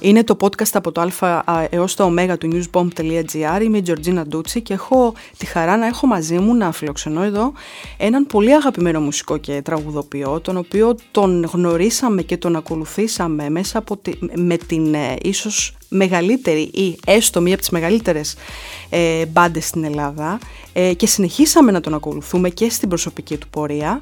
Είναι το podcast από το α έως το ω του newsbomb.gr. Είμαι η Τζορτζίνα Ντούτσι και έχω τη χαρά να έχω μαζί μου να φιλοξενώ εδώ έναν πολύ αγαπημένο μουσικό και τραγουδοποιό, τον οποίο τον γνωρίσαμε και τον ακολουθήσαμε μέσα από τη, με την ε, ίσως μεγαλύτερη ή έστω μία από τις μεγαλύτερες ε, μπάντες στην Ελλάδα ε, και συνεχίσαμε να τον ακολουθούμε και στην προσωπική του πορεία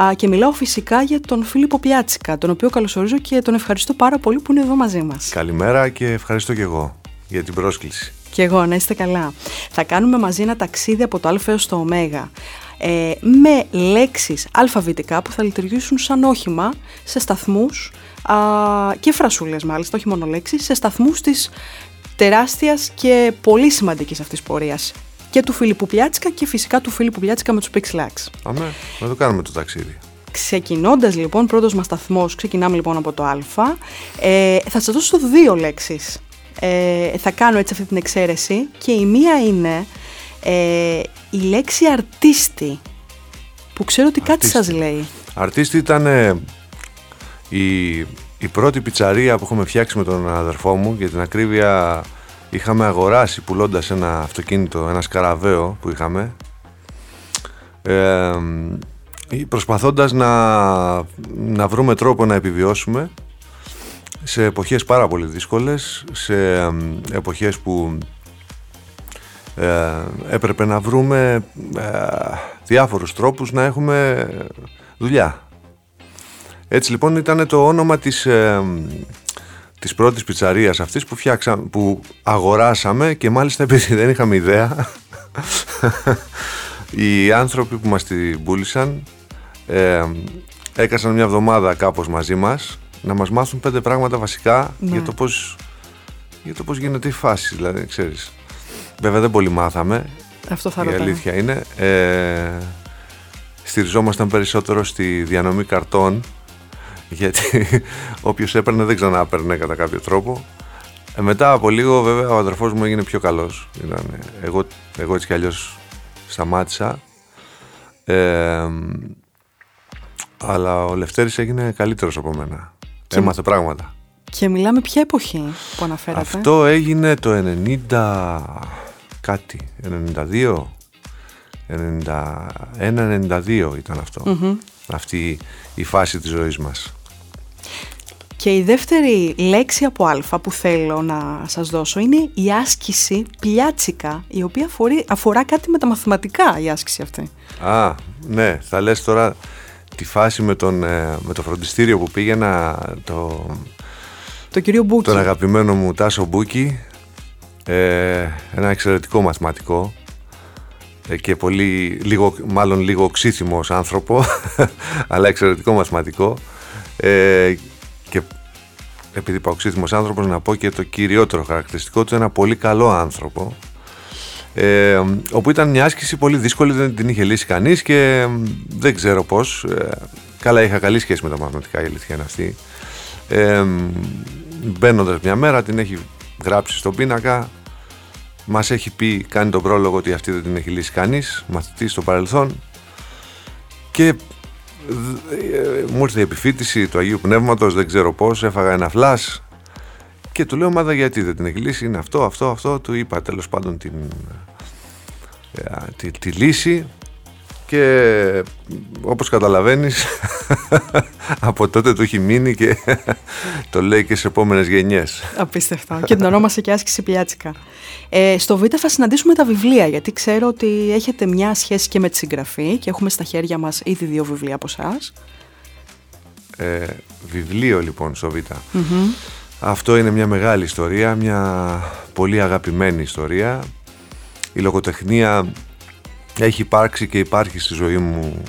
α, και μιλάω φυσικά για τον Φίλιππο Πιάτσικα, τον οποίο καλωσορίζω και τον ευχαριστώ πάρα πολύ που είναι εδώ μαζί μας. Καλημέρα και ευχαριστώ και εγώ για την πρόσκληση. Και εγώ, να είστε καλά. Θα κάνουμε μαζί ένα ταξίδι από το Α έως το Ω ε, με λέξεις αλφαβητικά που θα λειτουργήσουν σαν όχημα σε σταθμούς α, και φρασούλες μάλιστα, όχι μόνο λέξεις, σε σταθμούς της τεράστιας και πολύ σημαντικής αυτής πορείας και του Φίλιππου Πιάτσικα και φυσικά του Φίλιππου Πιάτσικα με τους Pixelax. Αμέ, να το κάνουμε το ταξίδι. Ξεκινώντας λοιπόν, πρώτος μας σταθμός, ξεκινάμε λοιπόν από το Α, ε, θα σας δώσω δύο λέξεις. Ε, θα κάνω έτσι αυτή την εξαίρεση και η μία είναι ε, η λέξη αρτίστη που ξέρω ότι κάτι σας λέει. Αρτίστη ήταν ε, η, η πρώτη πιτσαρία που έχουμε φτιάξει με τον αδερφό μου για την ακρίβεια είχαμε αγοράσει πουλώντας ένα αυτοκίνητο, ένα σκαραβαίο που είχαμε ε, προσπαθώντας να, να βρούμε τρόπο να επιβιώσουμε σε εποχές πάρα πολύ δύσκολες, σε εποχές που ε, έπρεπε να βρούμε ε, διάφορους τρόπους να έχουμε δουλειά. Έτσι λοιπόν ήταν το όνομα της, ε, της πρώτης πιτσαρίας αυτής που, φτιάξα, που αγοράσαμε και μάλιστα επειδή δεν είχαμε ιδέα οι άνθρωποι που μας την πούλησαν ε, έκασαν μια εβδομάδα κάπως μαζί μας να μας μάθουν πέντε πράγματα βασικά ναι. για, το πώς, για το πώς γίνεται η φάση δηλαδή ξέρεις Βέβαια δεν πολύ μάθαμε. Αυτό θα Η αλήθεια είναι. Ε, στηριζόμασταν περισσότερο στη διανομή καρτών γιατί όποιος έπαιρνε δεν ξανά έπαιρνε κατά κάποιο τρόπο. Ε, μετά από λίγο βέβαια ο αδερφός μου έγινε πιο καλός. εγώ, εγώ έτσι κι αλλιώς σταμάτησα. Ε, αλλά ο Λευτέρης έγινε καλύτερος από μένα. Και... Έμαθε πράγματα. Και μιλάμε ποια εποχή που αναφέρατε; Αυτό έγινε το 90 κάτι, 92, 91-92 ήταν αυτό. Αυτή η φάση της ζωής μας. Και η δεύτερη λέξη από α που θέλω να σας δώσω είναι η άσκηση πλιάτσικα, η οποία αφορά κάτι με τα μαθηματικά η άσκηση αυτή. Α, ναι, θα λες τώρα τη φάση με, τον, ε, με το φροντιστήριο που πήγαινα, το, το κύριο Μπούκι. τον αγαπημένο μου Τάσο Μπούκι, ε, ένα εξαιρετικό μαθηματικό ε, και πολύ, λίγο, μάλλον λίγο οξύθυμος άνθρωπο αλλά εξαιρετικό μαθηματικό ε, και επειδή είπα οξύθυμος άνθρωπος να πω και το κυριότερο χαρακτηριστικό του ένα πολύ καλό άνθρωπο ε, όπου ήταν μια άσκηση πολύ δύσκολη δεν την είχε λύσει κανείς και δεν ξέρω πως ε, καλά είχα καλή σχέση με τα μαθηματικά η αλήθεια είναι αυτή. Ε, μπαίνοντας μια μέρα την έχει γράψει στον πίνακα μας έχει πει, κάνει τον πρόλογο ότι αυτή δεν την έχει λύσει κανείς, μαθητής στο παρελθόν. Και ε, μου ήρθε η επιφύτηση του Αγίου Πνεύματος, δεν ξέρω πώς, έφαγα ένα φλάς και του λέω μάδα γιατί δεν την έχει λύσει, είναι αυτό, αυτό, αυτό, του είπα τέλος πάντων την, ε, τη, τη λύση και όπως καταλαβαίνεις από τότε του έχει μείνει και το λέει και σε επόμενες γενιές. Απίστευτο. και την ονόμασε και άσκηση πιάτσικα. Ε, στο Β θα συναντήσουμε τα βιβλία γιατί ξέρω ότι έχετε μια σχέση και με τη συγγραφή και έχουμε στα χέρια μας ήδη δύο βιβλία από εσάς. Ε, βιβλίο λοιπόν στο Β. Αυτό είναι μια μεγάλη ιστορία, μια πολύ αγαπημένη ιστορία. Η λογοτεχνία έχει υπάρξει και υπάρχει στη ζωή μου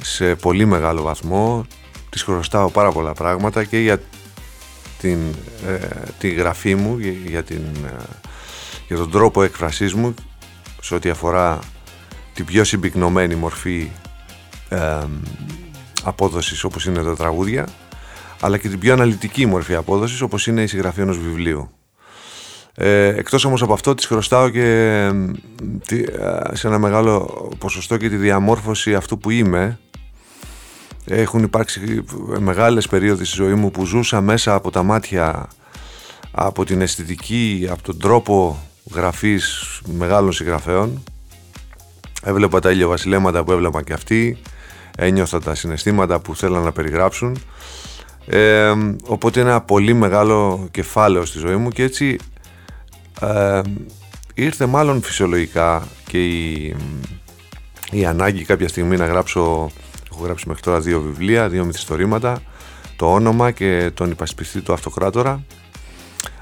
σε πολύ μεγάλο βαθμό. Της χρωστάω πάρα πολλά πράγματα και για την, ε, τη γραφή μου, για, την, ε, για τον τρόπο έκφρασής μου σε ό,τι αφορά την πιο συμπυκνωμένη μορφή ε, απόδοσης όπως είναι τα τραγούδια αλλά και την πιο αναλυτική μορφή απόδοσης όπως είναι η συγγραφή ενός βιβλίου. Ε, εκτός όμως από αυτό της χρωστάω και ε, σε ένα μεγάλο ποσοστό και τη διαμόρφωση αυτού που είμαι έχουν υπάρξει μεγάλες περίοδοι στη ζωή μου που ζούσα μέσα από τα μάτια από την αισθητική, από τον τρόπο γραφής μεγάλων συγγραφέων. Έβλεπα τα ηλιοβασιλέματα που έβλεπαν και αυτοί, ένιωθα τα συναισθήματα που θέλαν να περιγράψουν. Ε, οπότε είναι ένα πολύ μεγάλο κεφάλαιο στη ζωή μου και έτσι ε, ήρθε μάλλον φυσιολογικά και η, η ανάγκη κάποια στιγμή να γράψω έχω γράψει μέχρι τώρα δύο βιβλία, δύο μυθιστορήματα το όνομα και τον υπασπιστή του αυτοκράτορα.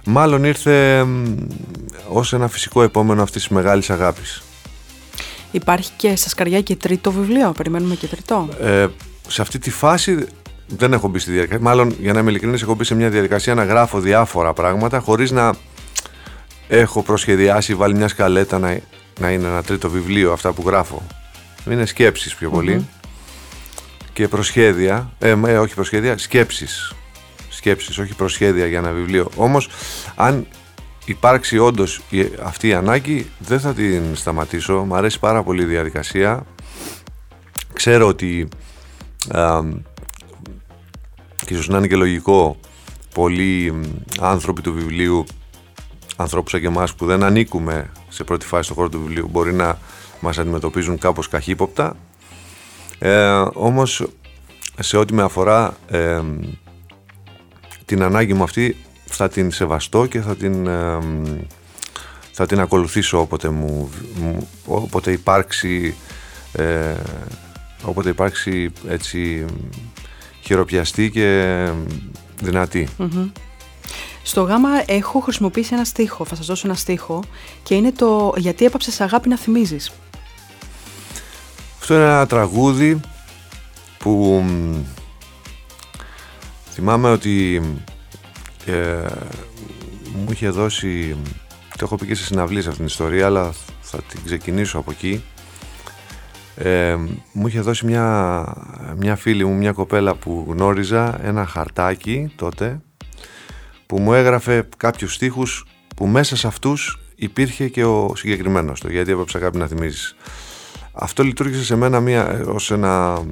Μάλλον ήρθε ως ένα φυσικό επόμενο αυτής της μεγάλης αγάπης. Υπάρχει και στα σκαριά και τρίτο βιβλίο, περιμένουμε και τρίτο. Ε, σε αυτή τη φάση δεν έχω μπει στη διαδικασία. Μάλλον, για να είμαι ειλικρινής, έχω μπει σε μια διαδικασία να γράφω διάφορα πράγματα χωρίς να έχω προσχεδιάσει, βάλει μια σκαλέτα να, να είναι ένα τρίτο βιβλίο αυτά που γράφω. Είναι σκέψεις πιο πολυ Και προσχέδια, ε, ε, όχι προσχέδια, σκέψεις. Σκέψεις, όχι προσχέδια για ένα βιβλίο. Όμως, αν υπάρξει όντως αυτή η ανάγκη, δεν θα την σταματήσω. Μ' αρέσει πάρα πολύ η διαδικασία. Ξέρω ότι και ίσως να είναι και λογικό πολλοί άνθρωποι του βιβλίου ανθρώπους σαν και εμάς που δεν ανήκουμε σε πρώτη φάση στον χώρο του βιβλίου μπορεί να μας αντιμετωπίζουν κάπως καχύποπτα. Ε, όμως σε ό,τι με αφορά ε, την ανάγκη μου αυτή θα την σεβαστώ και θα την, ε, θα την ακολουθήσω όποτε, μου, όποτε υπάρξει ε, όποτε υπάρξει έτσι χειροπιαστή και δυνατη Στο γάμα έχω χρησιμοποιήσει ένα στίχο, θα σας δώσω ένα στίχο και είναι το «Γιατί έπαψες αγάπη να θυμίζεις». Αυτό είναι ένα τραγούδι που θυμάμαι ότι ε, μου είχε δώσει, το έχω πει και σε συναυλίες αυτήν την ιστορία αλλά θα την ξεκινήσω από εκεί ε, μου είχε δώσει μια, μια φίλη μου, μια κοπέλα που γνώριζα ένα χαρτάκι τότε που μου έγραφε κάποιους στίχους που μέσα σε αυτούς υπήρχε και ο συγκεκριμένος το γιατί έπαψα κάτι να θυμίζεις. Αυτό λειτουργήσε σε μένα μια, ως ένα,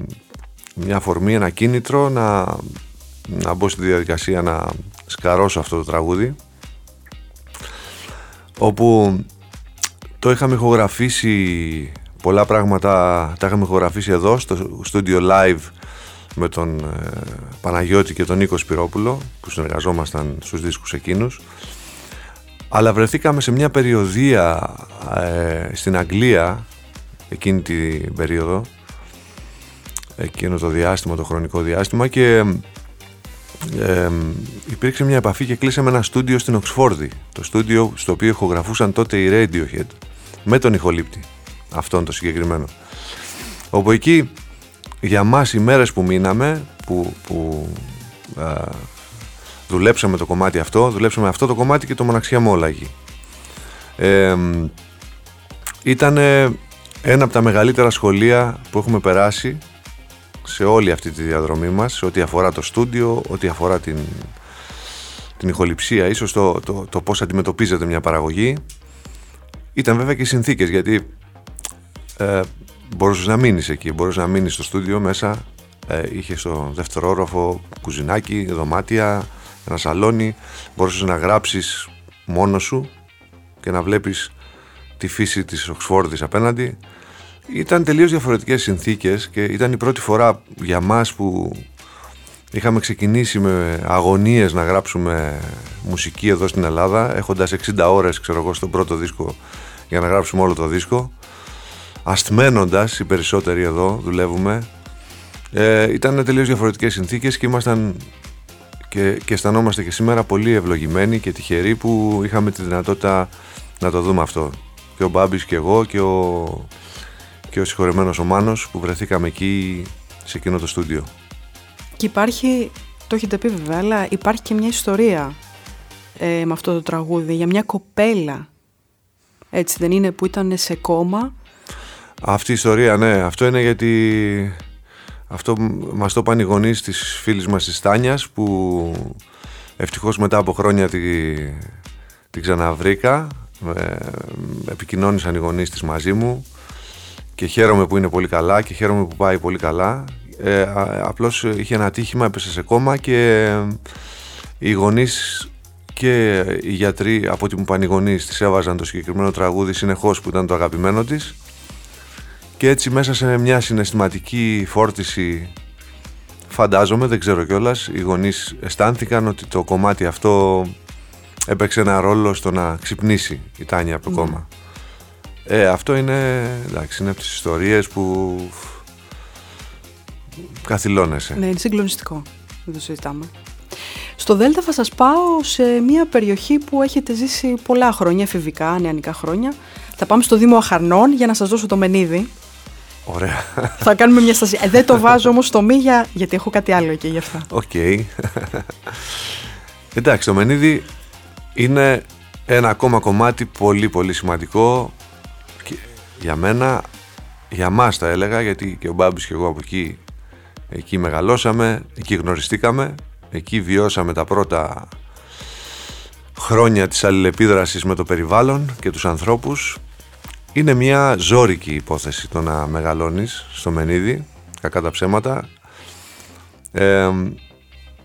μια αφορμή, ένα κίνητρο να, να μπω στη διαδικασία να σκαρώσω αυτό το τραγούδι όπου το είχαμε ηχογραφήσει πολλά πράγματα τα είχαμε ηχογραφήσει εδώ στο studio live με τον ε, Παναγιώτη και τον Νίκο Σπυρόπουλο που συνεργαζόμασταν στους δίσκους εκείνους αλλά βρεθήκαμε σε μια περιοδία ε, στην Αγγλία εκείνη την περίοδο εκείνο το διάστημα, το χρονικό διάστημα και ε, υπήρξε μια επαφή και κλείσαμε ένα στούντιο στην Οξφόρδη το στούντιο στο οποίο ηχογραφούσαν τότε η Radiohead με τον ηχολήπτη αυτόν το συγκεκριμένο. Όπου εκεί για μας οι μέρες που μείναμε, που, που δουλέψαμε το κομμάτι αυτό, δουλέψαμε αυτό το κομμάτι και το μοναξιά μόλαγη. Ε, ήταν ένα από τα μεγαλύτερα σχολεία που έχουμε περάσει σε όλη αυτή τη διαδρομή μας, σε ό,τι αφορά το στούντιο, ό,τι αφορά την, την ηχοληψία, ίσως το, το, το πώς αντιμετωπίζεται μια παραγωγή. Ήταν βέβαια και οι συνθήκες, γιατί ε, μπορούσες να μείνεις εκεί, μπορούσες να μείνεις στο στούντιο μέσα. Ε, είχες στο δεύτερο όροφο κουζινάκι, δωμάτια, ένα σαλόνι. Μπορούσες να γράψεις μόνος σου και να βλέπεις τη φύση της Οξφόρδης απέναντι. Ήταν τελείως διαφορετικές συνθήκες και ήταν η πρώτη φορά για μας που είχαμε ξεκινήσει με αγωνίες να γράψουμε μουσική εδώ στην Ελλάδα έχοντας 60 ώρες ξέρω εγώ στον πρώτο δίσκο για να γράψουμε όλο το δίσκο αστμένοντας οι περισσότεροι εδώ δουλεύουμε ε, ήταν τελείως διαφορετικές συνθήκες και ήμασταν και, και αισθανόμαστε και σήμερα πολύ ευλογημένοι και τυχεροί που είχαμε τη δυνατότητα να το δούμε αυτό. Και ο Μπάμπης και εγώ και ο, και ο συγχωρεμένος ο Μάνος που βρεθήκαμε εκεί σε εκείνο το στούντιο. Και υπάρχει, το έχετε πει βέβαια, αλλά υπάρχει και μια ιστορία ε, με αυτό το τραγούδι για μια κοπέλα. Έτσι δεν είναι που ήταν σε κόμμα αυτή η ιστορία, ναι. Αυτό είναι γιατί αυτό μας το είπαν οι γονείς της φίλης μας της Τάνιας που ευτυχώς μετά από χρόνια τη, την ξαναβρήκα. Ε, επικοινώνησαν οι γονείς της μαζί μου και χαίρομαι που είναι πολύ καλά και χαίρομαι που πάει πολύ καλά. Ε, απλώς είχε ένα ατύχημα, έπεσε σε κόμμα και οι γονείς και οι γιατροί από ό,τι μου πανηγονείς της έβαζαν το συγκεκριμένο τραγούδι συνεχώς που ήταν το αγαπημένο της και έτσι μέσα σε μια συναισθηματική φόρτιση φαντάζομαι, δεν ξέρω κιόλας, οι γονείς αισθάνθηκαν ότι το κομμάτι αυτό έπαιξε ένα ρόλο στο να ξυπνήσει η Τάνια από το ναι. κόμμα. Ε, αυτό είναι, εντάξει, είναι από τις ιστορίες που καθυλώνεσαι. Ναι, είναι συγκλονιστικό, δεν το συζητάμε. Στο Δέλτα θα σας πάω σε μια περιοχή που έχετε ζήσει πολλά χρόνια, εφηβικά, νεανικά χρόνια. Θα πάμε στο Δήμο Αχαρνών για να σας δώσω το Μενίδι. Ωραία. Θα κάνουμε μια στάση. Ε, δεν το βάζω όμως στο μι γιατί έχω κάτι άλλο εκεί γι' αυτά. OK. Okay. Εντάξει, το Μενίδι είναι ένα ακόμα κομμάτι πολύ πολύ σημαντικό και για μένα, για μας θα έλεγα, γιατί και ο Μπάμπης και εγώ από εκεί, εκεί μεγαλώσαμε, εκεί γνωριστήκαμε, εκεί βιώσαμε τα πρώτα χρόνια της αλληλεπίδρασης με το περιβάλλον και τους ανθρώπους. Είναι μια ζώρικη υπόθεση το να μεγαλώνεις στο Μενίδη, κακά τα ψέματα.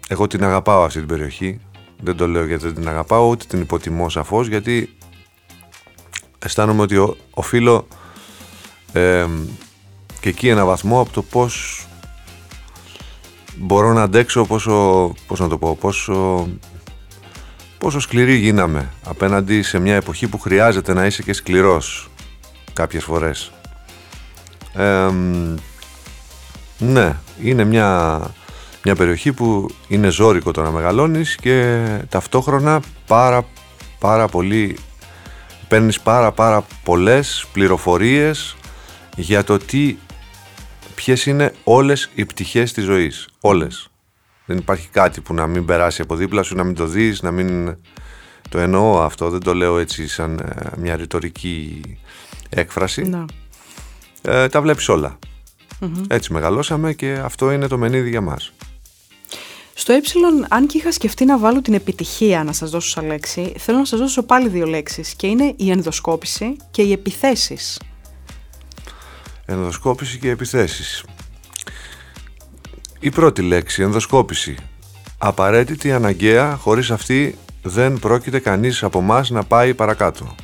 εγώ την αγαπάω αυτή την περιοχή, δεν το λέω γιατί δεν την αγαπάω, ούτε την υποτιμώ σαφώς, γιατί αισθάνομαι ότι οφείλω ε, και εκεί ένα βαθμό από το πώς μπορώ να αντέξω πόσο, πώς να το πω, πόσο, πόσο σκληροί γίναμε απέναντι σε μια εποχή που χρειάζεται να είσαι και σκληρός κάποιες φορές. ναι, είναι μια, μια περιοχή που είναι ζώρικο το να μεγαλώνεις και ταυτόχρονα πάρα πάρα πολύ παίρνεις πάρα πάρα πολλές πληροφορίες για το τι ποιες είναι όλες οι πτυχές της ζωής. Όλες. Δεν υπάρχει κάτι που να μην περάσει από δίπλα σου, να μην το δεις, να μην... Το εννοώ αυτό, δεν το λέω έτσι σαν ε, μια ρητορική έκφραση. Να. Ε, τα βλέπεις Έτσι μεγαλώσαμε και αυτό είναι το μενίδι για μας. Στο ε, αν και είχα σκεφτεί να βάλω την επιτυχία να σας δώσω σαν λέξη, θέλω να σας δώσω πάλι δύο λέξεις και είναι η ενδοσκόπηση και οι επιθέσεις. Ενδοσκόπηση και επιθέσεις. Η πρώτη λέξη, ενδοσκόπηση. Απαραίτητη, αναγκαία, χωρίς αυτή δεν πρόκειται κανείς από εμά να πάει παρακάτω.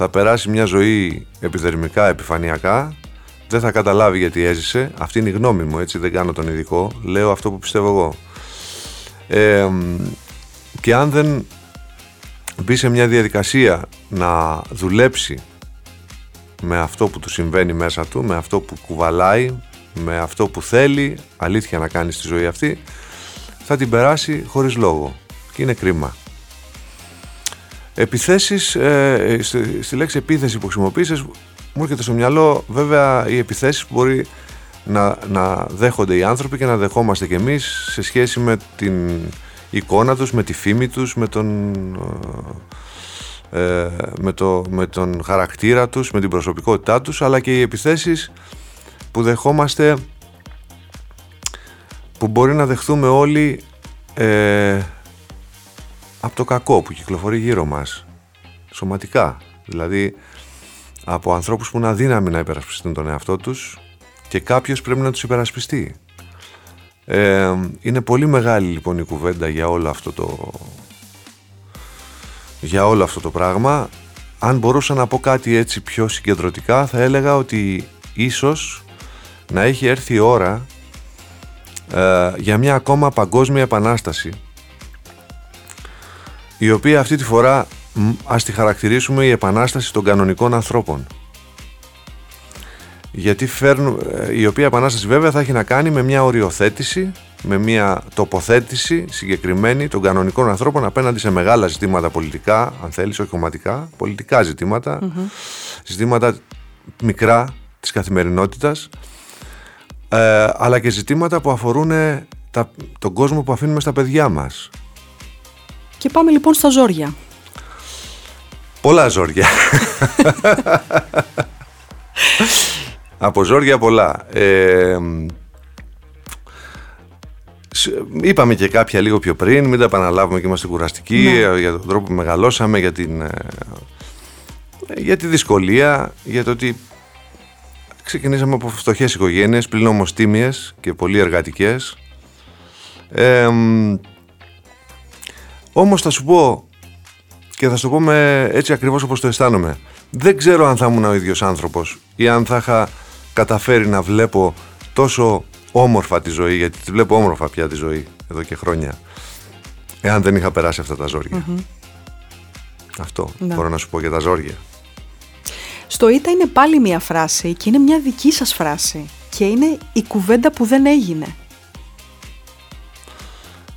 Θα περάσει μια ζωή επιδερμικά, επιφανειακά, δεν θα καταλάβει γιατί έζησε. Αυτή είναι η γνώμη μου, έτσι δεν κάνω τον ειδικό. Λέω αυτό που πιστεύω εγώ. και αν δεν μπει σε μια διαδικασία να δουλέψει με αυτό που του συμβαίνει μέσα του, με αυτό που κουβαλάει, με αυτό που θέλει αλήθεια να κάνει στη ζωή αυτή, θα την περάσει χωρίς λόγο. Και είναι κρίμα. Επιθέσεις, ε, στη, λέξη επίθεση που χρησιμοποίησες, μου έρχεται στο μυαλό βέβαια οι επιθέσεις που μπορεί να, να δέχονται οι άνθρωποι και να δεχόμαστε κι εμείς σε σχέση με την εικόνα τους, με τη φήμη τους, με τον ε, με, το, με τον χαρακτήρα τους, με την προσωπικότητά τους αλλά και οι επιθέσεις που δεχόμαστε που μπορεί να δεχθούμε όλοι ε, από το κακό που κυκλοφορεί γύρω μας. Σωματικά. Δηλαδή από ανθρώπους που είναι αδύναμοι να υπερασπιστούν τον εαυτό τους και κάποιος πρέπει να τους υπερασπιστεί. Ε, είναι πολύ μεγάλη λοιπόν η κουβέντα για όλο αυτό το, για όλο αυτό το πράγμα. Αν μπορούσα να πω κάτι έτσι πιο συγκεντρωτικά θα έλεγα ότι ίσως να έχει έρθει η ώρα ε, για μια ακόμα παγκόσμια επανάσταση η οποία αυτή τη φορά ας τη χαρακτηρίσουμε η επανάσταση των κανονικών ανθρώπων γιατί φέρνουν, ε, η οποία επανάσταση βέβαια θα έχει να κάνει με μια οριοθέτηση με μια τοποθέτηση συγκεκριμένη των κανονικών ανθρώπων απέναντι σε μεγάλα ζητήματα πολιτικά, αν θέλεις, όχι κομματικά, πολιτικά ζητήματα μικρά της καθημερινότητας, ε, αλλά και ζητήματα που αφορούν τα, τον κόσμο που αφήνουμε στα παιδιά μας. Και πάμε λοιπόν στα ζόρια. Πολλά ζόρια. Από ζόρια πολλά. Ε, Είπαμε και κάποια λίγο πιο πριν, μην τα επαναλάβουμε και είμαστε κουραστικοί ναι. για τον τρόπο που μεγαλώσαμε, για, την, ε, για τη δυσκολία, για το ότι ξεκινήσαμε από φτωχές οικογένειες, πλην όμως τίμιες και πολύ εργατικές. Ε, Όμως θα σου πω και θα σου το πω με έτσι ακριβώς όπως το αισθάνομαι. Δεν ξέρω αν θα ήμουν ο ίδιος άνθρωπος ή αν θα είχα καταφέρει να βλέπω τόσο όμορφα τη ζωή, γιατί τη βλέπω όμορφα πια τη ζωή εδώ και χρόνια, εάν δεν είχα περάσει αυτά τα ζόρια. Αυτό ναι. μπορώ να σου πω για τα ζόρια. Στο ΙΤΑ είναι πάλι μια φράση και είναι μια δική σας φράση και είναι η κουβέντα που δεν έγινε.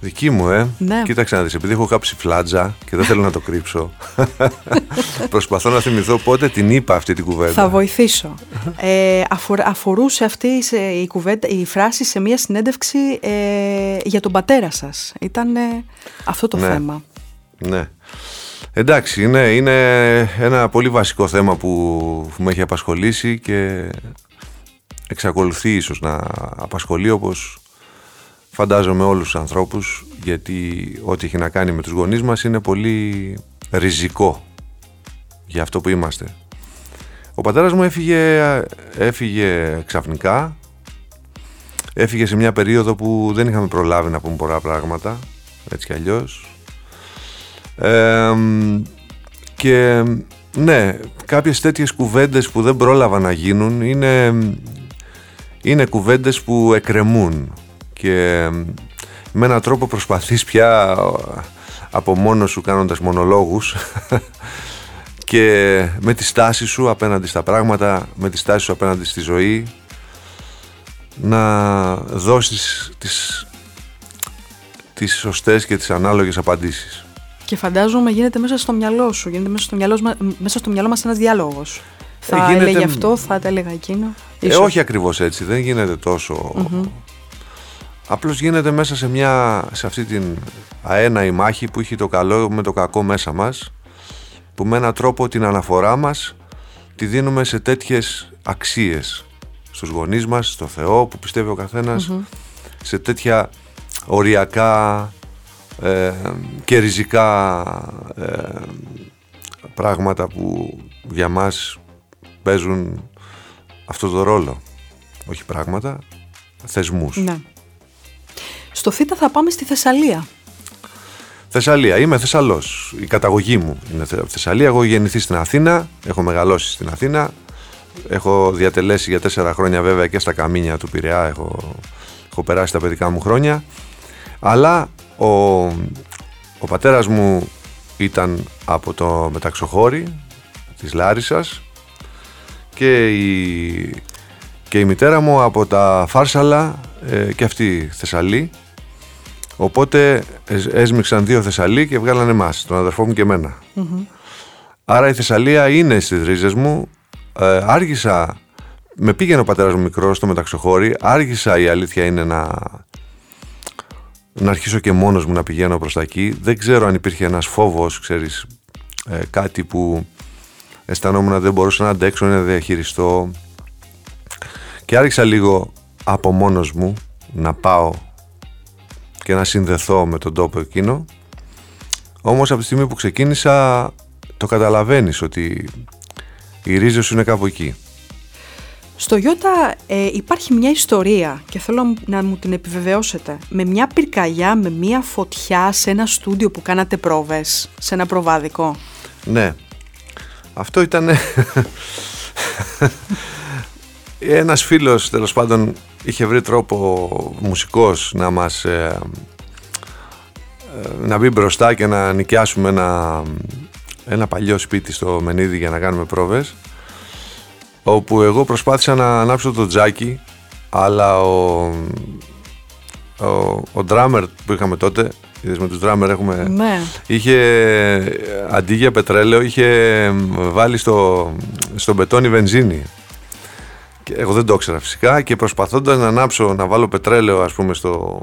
Δική μου, ε. Ναι. Κοίταξε να δεις, επειδή έχω κάψει φλάτζα και δεν θέλω να το κρύψω, προσπαθώ να θυμηθώ πότε την είπα αυτή την κουβέντα. Θα βοηθήσω. ε, αφορούσε αυτή η, κουβέντα, η φράση σε μια συνέντευξη ε, για τον πατέρα σας. Ήταν αυτό το ναι. θέμα. Ναι. Εντάξει, είναι, είναι ένα πολύ βασικό θέμα που με έχει απασχολήσει και εξακολουθεί ίσως να απασχολεί όπως φαντάζομαι όλους τους ανθρώπους γιατί ό,τι έχει να κάνει με τους γονείς μας είναι πολύ ριζικό για αυτό που είμαστε. Ο πατέρας μου έφυγε, έφυγε ξαφνικά, έφυγε σε μια περίοδο που δεν είχαμε προλάβει να πούμε πολλά πράγματα, έτσι κι αλλιώς. και ναι, κάποιες τέτοιες κουβέντες που δεν πρόλαβα να γίνουν είναι, είναι κουβέντες που εκρεμούν και με έναν τρόπο προσπαθείς πια από μόνος σου κάνοντας μονολόγους και με τη στάση σου απέναντι στα πράγματα, με τη στάση σου απέναντι στη ζωή να δώσεις τις, τις σωστές και τις ανάλογες απαντήσεις. Και φαντάζομαι γίνεται μέσα στο μυαλό σου, γίνεται μέσα στο μυαλός, μέσα στο μυαλό μας ένας διάλογος. Θα ε, γίνεται... έλεγε αυτό, θα τα έλεγα εκείνο. Ε, όχι ακριβώς έτσι, δεν γίνεται Απλώς γίνεται μέσα σε, μια, σε αυτή την αέναη μάχη που έχει το καλό με το κακό μέσα μας που με έναν τρόπο την αναφορά μας τη δίνουμε σε τέτοιες αξίες στους γονείς μας, στο Θεό που πιστεύει ο καθενας σε τέτοια οριακά ε, και ριζικά ε, πράγματα που για μας παίζουν αυτό το ρόλο. Όχι πράγματα, θεσμούς. Ναι. Στο ΘΙΤΑ θα πάμε στη Θεσσαλία. Θεσσαλία. Είμαι Θεσσαλός. Η καταγωγή μου είναι Θεσσαλία. Έχω γεννηθεί στην Αθήνα. Έχω μεγαλώσει στην Αθήνα. Έχω διατελέσει για τέσσερα χρόνια βέβαια και στα καμίνια του Πειραιά. Έχω, έχω περάσει τα παιδικά μου χρόνια. Αλλά ο, ο πατέρας μου ήταν από το μεταξοχώρι της Λάρισας και η, και η μητέρα μου από τα Φάρσαλα ε, και αυτή Θεσσαλή Οπότε έσμιξαν δύο Θεσσαλοί και βγάλανε εμάς, τον αδερφό μου και εμενα Άρα η Θεσσαλία είναι στις ρίζες μου. Ε, άργησα, με πήγαινε ο πατέρας μου μικρός στο μεταξοχώρι. Άργησα η αλήθεια είναι να, να αρχίσω και μόνος μου να πηγαίνω προς τα εκεί. Δεν ξέρω αν υπήρχε ένας φόβος, ξέρεις, ε, κάτι που αισθανόμουν δεν μπορούσα να αντέξω, να διαχειριστώ. Και άρχισα λίγο από μόνος μου να πάω και να συνδεθώ με τον τόπο εκείνο. Όμως από τη στιγμή που ξεκίνησα το καταλαβαίνεις ότι η ρίζα σου είναι κάπου εκεί. Στο Ιώτα ε, υπάρχει μια ιστορία και θέλω να μου την επιβεβαιώσετε. Με μια πυρκαγιά, με μια φωτιά σε ένα στούντιο που κάνατε πρόβες, σε ένα προβάδικο. Ναι. Αυτό ήταν... Ένας φίλος τέλος πάντων είχε βρει τρόπο μουσικός να μας ε, ε, να μπει μπροστά και να νοικιάσουμε ένα, ένα παλιό σπίτι στο Μενίδη για να κάνουμε πρόβες όπου εγώ προσπάθησα να ανάψω το τζάκι αλλά ο, ο, ο drummer που είχαμε τότε Είδες με τους drummer έχουμε... Ναι. Είχε αντί για πετρέλαιο είχε βάλει στο, στο μπετόνι βενζίνη εγώ δεν το ήξερα φυσικά και προσπαθώντας να ανάψω, να βάλω πετρέλαιο ας πούμε στο,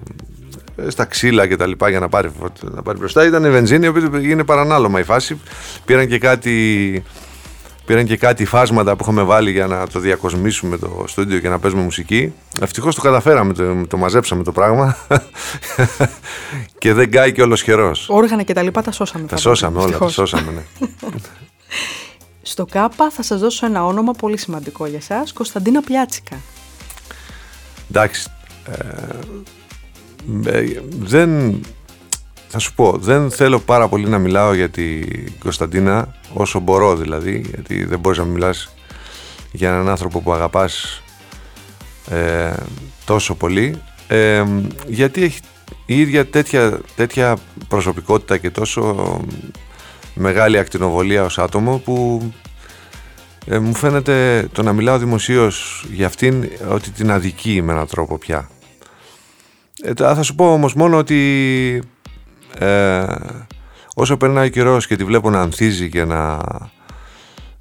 στα ξύλα και τα λοιπά για να πάρει, να πάρει μπροστά ήταν η βενζίνη η οποία έγινε παρανάλωμα η φάση πήραν και κάτι Πήραν και κάτι φάσματα που είχαμε βάλει για να το διακοσμήσουμε το στούντιο και να παίζουμε μουσική. Ευτυχώς το καταφέραμε, το, το μαζέψαμε το πράγμα. και δεν κάει και όλο χερό. Όργανα και τα λοιπά τα σώσαμε. Τα σώσαμε όλα, τα σώσαμε, ναι. Στο ΚΑΠΑ θα σας δώσω ένα όνομα πολύ σημαντικό για σας, Κωνσταντίνα Πιάτσικα. Εντάξει, ε, ε, δεν, θα σου πω, δεν θέλω πάρα πολύ να μιλάω για την Κωνσταντίνα όσο μπορώ δηλαδή, γιατί δεν μπορείς να μιλάς για έναν άνθρωπο που αγαπάς ε, τόσο πολύ ε, γιατί έχει η ίδια τέτοια, τέτοια προσωπικότητα και τόσο μεγάλη ακτινοβολία ως άτομο που ε, μου φαίνεται το να μιλάω δημοσίως για αυτήν ότι την αδικεί με έναν τρόπο πια. Ε, θα σου πω όμως μόνο ότι ε, όσο περνάει ο καιρός και τη βλέπω να ανθίζει και να,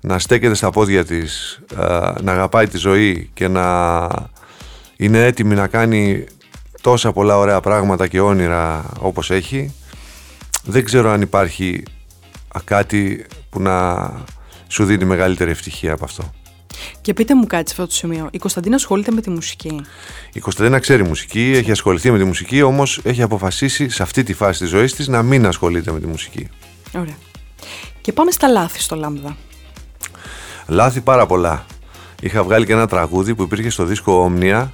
να στέκεται στα πόδια της, ε, να αγαπάει τη ζωή και να είναι έτοιμη να κάνει τόσα πολλά ωραία πράγματα και όνειρα όπως έχει δεν ξέρω αν υπάρχει κάτι που να σου δίνει μεγαλύτερη ευτυχία από αυτό. Και πείτε μου κάτι σε αυτό το σημείο. Η Κωνσταντίνα ασχολείται με τη μουσική. Η Κωνσταντίνα ξέρει μουσική, έχει ασχοληθεί με τη μουσική, όμως έχει αποφασίσει σε αυτή τη φάση της ζωής της να μην ασχολείται με τη μουσική. Ωραία. Και πάμε στα λάθη στο Λάμδα. Λάθη πάρα πολλά. Είχα βγάλει και ένα τραγούδι που υπήρχε στο δίσκο Όμνια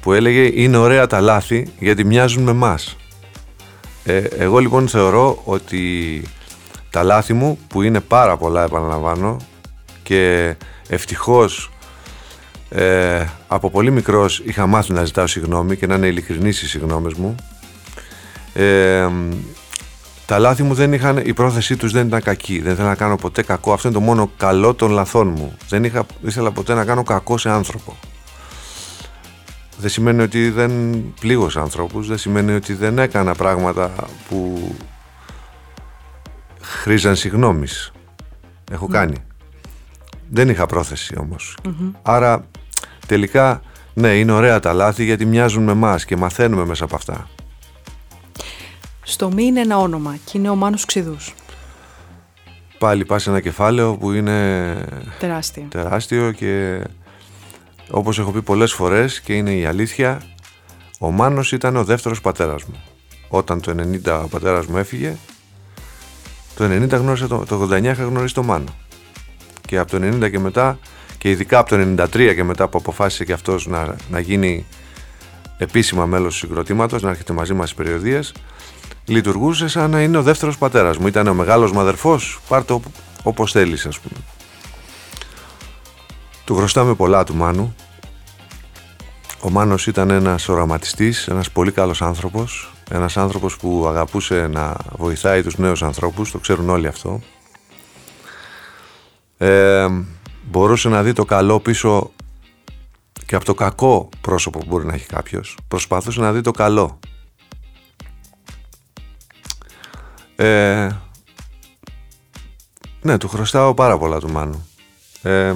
που έλεγε Είναι ωραία τα λάθη γιατί μοιάζουν με εμά. Ε, εγώ λοιπόν θεωρώ ότι τα λάθη μου που είναι πάρα πολλά επαναλαμβάνω και ευτυχώς ε, από πολύ μικρός είχα μάθει να ζητάω συγγνώμη και να είναι ειλικρινής οι συγγνώμες μου. Ε, τα λάθη μου δεν είχαν, η πρόθεσή τους δεν ήταν κακή δεν ήθελα να κάνω ποτέ κακό. Αυτό είναι το μόνο καλό των λαθών μου. Δεν είχα, ήθελα ποτέ να κάνω κακό σε άνθρωπο. Δεν σημαίνει ότι δεν πλήγωσα ανθρώπους δεν σημαίνει ότι δεν έκανα πράγματα που χρήζαν συγγνώμης έχω ναι. κάνει δεν είχα πρόθεση Άρα τελικά ναι είναι ωραία τα λάθη γιατί μοιάζουν με εμάς και μαθαίνουμε μέσα από αυτά. Στο μη είναι ένα όνομα και είναι ο Μάνος Ξιδούς. Πάλι πας σε ένα κεφάλαιο που είναι τεράστιο. τεράστιο και όπως έχω πει πολλές φορές και είναι η αλήθεια ο Μάνος ήταν ο δεύτερος πατέρας μου. Όταν το 90 ο πατέρας μου έφυγε το 90 γνώρισε το, το 89 είχα γνωρίσει το Μάνο και από το 90 και μετά και ειδικά από το 93 και μετά που αποφάσισε και αυτός να, να γίνει επίσημα μέλος του συγκροτήματος, να έρχεται μαζί μας στις περιοδίες, λειτουργούσε σαν να είναι ο δεύτερος πατέρας μου. Ήταν ο μεγάλος μου αδερφός, πάρ' το όπως θέλεις ας πούμε. Του χρωστάμε πολλά του Μάνου. Ο Μάνος ήταν ένας οραματιστής, ένας πολύ καλός άνθρωπος, ένας άνθρωπος που αγαπούσε να βοηθάει τους νέους ανθρώπους, το ξέρουν όλοι αυτό. Ε, μπορούσε να δει το καλό πίσω και από το κακό πρόσωπο που μπορεί να έχει κάποιος. Προσπαθούσε να δει το καλό. Ε, ναι του χρωστάω πάρα πολλά του Μάνου. Ε,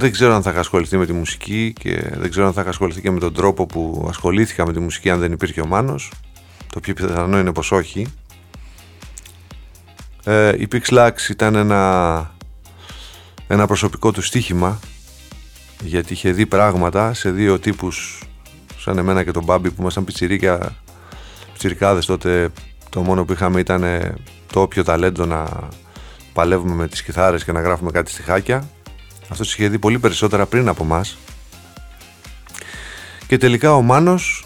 δεν ξέρω αν θα είχα ασχοληθεί με τη μουσική και δεν ξέρω αν θα είχα ασχοληθεί και με τον τρόπο που ασχολήθηκα με τη μουσική αν δεν υπήρχε ο Μάνος. Το πιο πιθανό είναι πως όχι. Ε, η Pixlax ήταν ένα ένα προσωπικό του στοίχημα γιατί είχε δει πράγματα σε δύο τύπους σαν εμένα και τον Μπάμπη που ήμασταν πιτσιρίκια πιτσιρικάδες τότε. Το μόνο που είχαμε ήταν το όποιο ταλέντο να παλεύουμε με τις κιθάρες και να γράφουμε κάτι στιχάκια αυτός είχε δει πολύ περισσότερα πριν από μας. Και τελικά ο Μάνος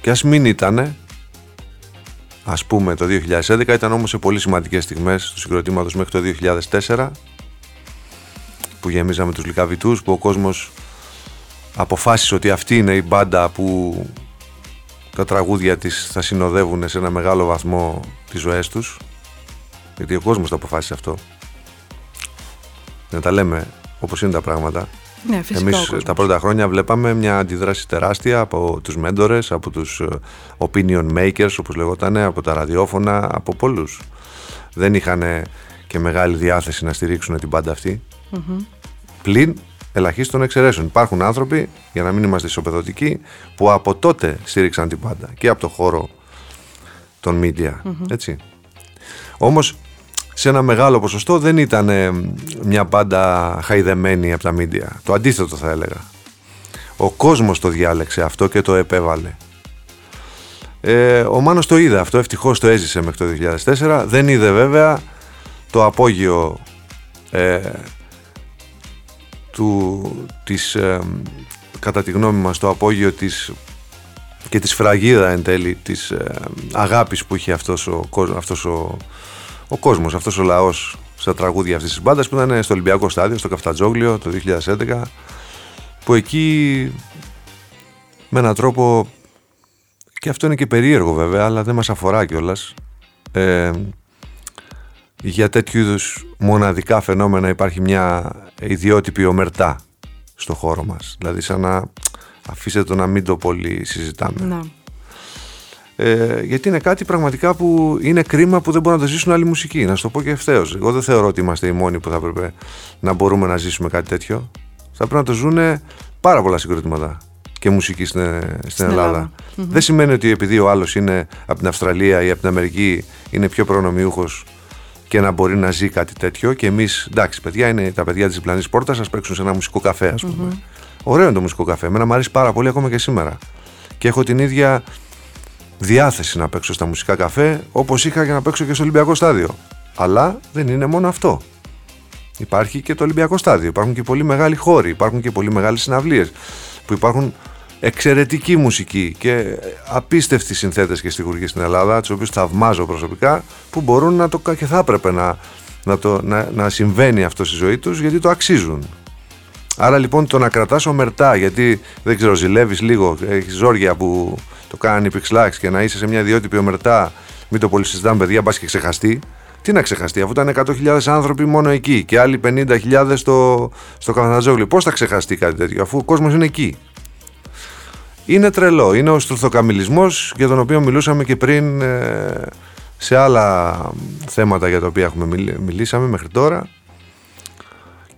και ας μην ήτανε ας πούμε το 2011 ήταν όμως σε πολύ σημαντικές στιγμές του συγκροτήματος μέχρι το 2004 που γεμίζαμε τους λικαβητούς που ο κόσμος αποφάσισε ότι αυτή είναι η μπάντα που τα τραγούδια της θα συνοδεύουν σε ένα μεγάλο βαθμό τις ζωές τους. Γιατί ο κόσμος το αποφάσισε αυτό. Να τα λέμε όπως είναι τα πράγματα ναι, Εμείς τα πρώτα χρόνια βλέπαμε μια αντιδράση τεράστια από τους μέντορες, από τους ε, opinion makers όπως λεγόταν, από τα ραδιόφωνα, από πολλούς. Δεν είχαν και μεγάλη διάθεση να στηρίξουν την πάντα αυτή. Mm-hmm. Πλην ελαχίστων εξαιρέσεων. Υπάρχουν άνθρωποι, για να μην είμαστε ισοπεδωτικοί, που από τότε στήριξαν την πάντα και από το χώρο των media. Έτσι. Όμως σε ένα μεγάλο ποσοστό δεν ήταν μια μπάντα χαϊδεμένη από τα media. Το αντίθετο θα έλεγα. Ο κόσμος το διάλεξε αυτό και το επέβαλε. Ε, ο Μάνος το είδε αυτό, ευτυχώς το έζησε μέχρι το 2004. Δεν είδε βέβαια το απόγειο ε, του, της, ε, κατά τη γνώμη μας, το απόγειο της και της σφραγίδα εν τέλει της ε, αγάπης που είχε αυτός ο, αυτός ο, ο κόσμος, αυτός ο λαός στα τραγούδια αυτής της μπάντας που ήταν στο Ολυμπιακό Στάδιο, στο Καφτατζόγλιο το 2011 που εκεί με έναν τρόπο και αυτό είναι και περίεργο βέβαια αλλά δεν μας αφορά κιόλας. Ε, για τέτοιου είδους μοναδικά φαινόμενα υπάρχει μια ιδιότυπη ομερτά στο χώρο μας δηλαδή σαν να αφήστε το να μην το πολύ συζητάμε Να. Ε, γιατί είναι κάτι πραγματικά που είναι κρίμα που δεν μπορούν να το ζήσουν άλλη μουσική. Να σου το πω και ευθέως. Εγώ δεν θεωρώ ότι είμαστε οι μόνοι που θα έπρεπε να μπορούμε να ζήσουμε κάτι τέτοιο. Θα πρέπει να το ζουν πάρα πολλά συγκροτήματα και μουσική στην, στην, Ελλάδα. Δεν σημαίνει ότι επειδή ο άλλος είναι από την Αυστραλία ή από την Αμερική είναι πιο προνομιούχος και να μπορεί να ζει κάτι τέτοιο. Και εμείς, εντάξει, παιδιά, είναι τα παιδιά της διπλανής πόρτας, ας παίξουν σε ένα μουσικό καφέ, ας πούμε. Ωραίο είναι το μουσικό καφέ. Εμένα μου αρέσει πάρα πολύ ακόμα και σήμερα. Και έχω την ίδια διάθεση να παίξω στα μουσικά καφέ όπως είχα για να παίξω και στο Ολυμπιακό Στάδιο. Αλλά δεν είναι μόνο αυτό. Υπάρχει και το Ολυμπιακό Στάδιο. Υπάρχουν και πολύ μεγάλοι χώροι. Υπάρχουν και πολύ μεγάλες συναυλίες που υπάρχουν εξαιρετική μουσική και απίστευτοι συνθέτες και στιγουργοί στην Ελλάδα, τους οποίους θαυμάζω προσωπικά, που μπορούν να το και θα έπρεπε να, να, το, να, να συμβαίνει αυτό στη ζωή τους γιατί το αξίζουν. Άρα λοιπόν το να κρατάς ομερτά, γιατί δεν ξέρω, ζηλεύεις λίγο, έχεις ζόρια που το κάνανε οι Pixlax και να είσαι σε μια ιδιότυπη ομερτά, μην το πολύ συζητάμε παιδιά, μπας και ξεχαστεί. Τι να ξεχαστεί, αφού ήταν 100.000 άνθρωποι μόνο εκεί και άλλοι 50.000 στο, στο Καφανατζόγλιο. Πώς θα ξεχαστεί κάτι τέτοιο, αφού ο κόσμος είναι εκεί; Είναι τρελό. Είναι ο στρουθοκαμιλισμός για τον οποίο μιλούσαμε και πριν ε, σε άλλα θέματα για τα οποία έχουμε μιλήσαμε μέχρι τώρα.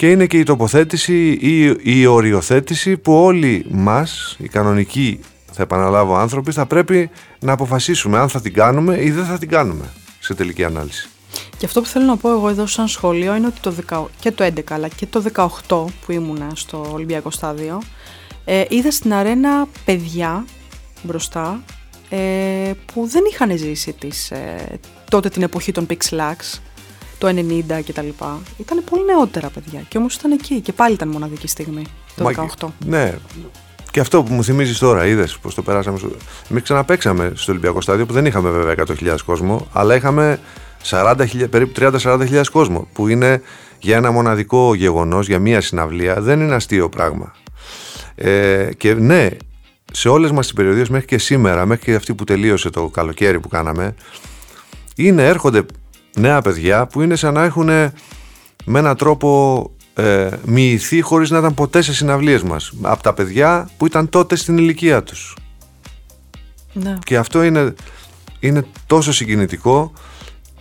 Και είναι και η τοποθέτηση ή η οριοθέτηση που όλοι μας, οι κανονικοί θα επαναλάβω άνθρωποι, θα πρέπει να αποφασίσουμε αν θα την κάνουμε ή δεν θα την κάνουμε σε τελική ανάλυση. Και αυτό που θέλω να πω εγώ εδώ σαν σχόλιο είναι ότι το 10, και το 11 αλλά και το 18 που ήμουνα στο Ολυμπιακό Στάδιο ε, είδα στην αρένα παιδιά μπροστά ε, που δεν είχαν ζήσει τις, ε, τότε την εποχή των Pixlax, το 90 κτλ. Ήταν πολύ νεότερα παιδιά και όμως ήταν εκεί και πάλι ήταν μοναδική στιγμή το Μα, 18. Ναι, και αυτό που μου θυμίζεις τώρα, είδες πώ το περάσαμε. Στο... Εμείς ξαναπέξαμε στο Ολυμπιακό Στάδιο που δεν είχαμε βέβαια 100.000 κόσμο, αλλά είχαμε 40, περίπου 30-40.000 κόσμο. Που είναι για ένα μοναδικό γεγονός, για μία συναυλία, δεν είναι αστείο πράγμα. Ε, και ναι, σε όλες μας τις περιοδίες μέχρι και σήμερα, μέχρι και αυτή που τελείωσε το καλοκαίρι που κάναμε, είναι, έρχονται νέα παιδιά που είναι σαν να έχουν με έναν τρόπο ε, μοιηθεί χωρίς να ήταν ποτέ σε συναυλίες μας. Από τα παιδιά που ήταν τότε στην ηλικία τους. Ναι. Και αυτό είναι, είναι τόσο συγκινητικό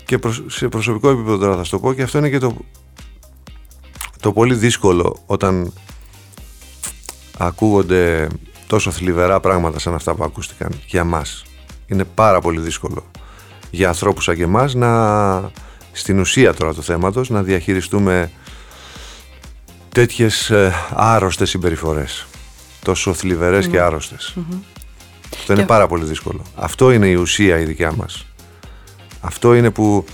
και σε προσωπικό επίπεδο τώρα θα σου το πω και αυτό είναι και το, το πολύ δύσκολο όταν ακούγονται τόσο θλιβερά πράγματα σαν αυτά που ακούστηκαν για μας. Είναι πάρα πολύ δύσκολο για ανθρώπους σαν και εμάς να, στην ουσία τώρα του θέματος, να διαχειριστούμε τέτοιες ε, άρρωστες συμπεριφορές. Τόσο θλιβερές και άρρωστες. Αυτό είναι πάρα πολύ δύσκολο. Αυτό είναι η ουσία η δικιά μας. Αυτό είναι που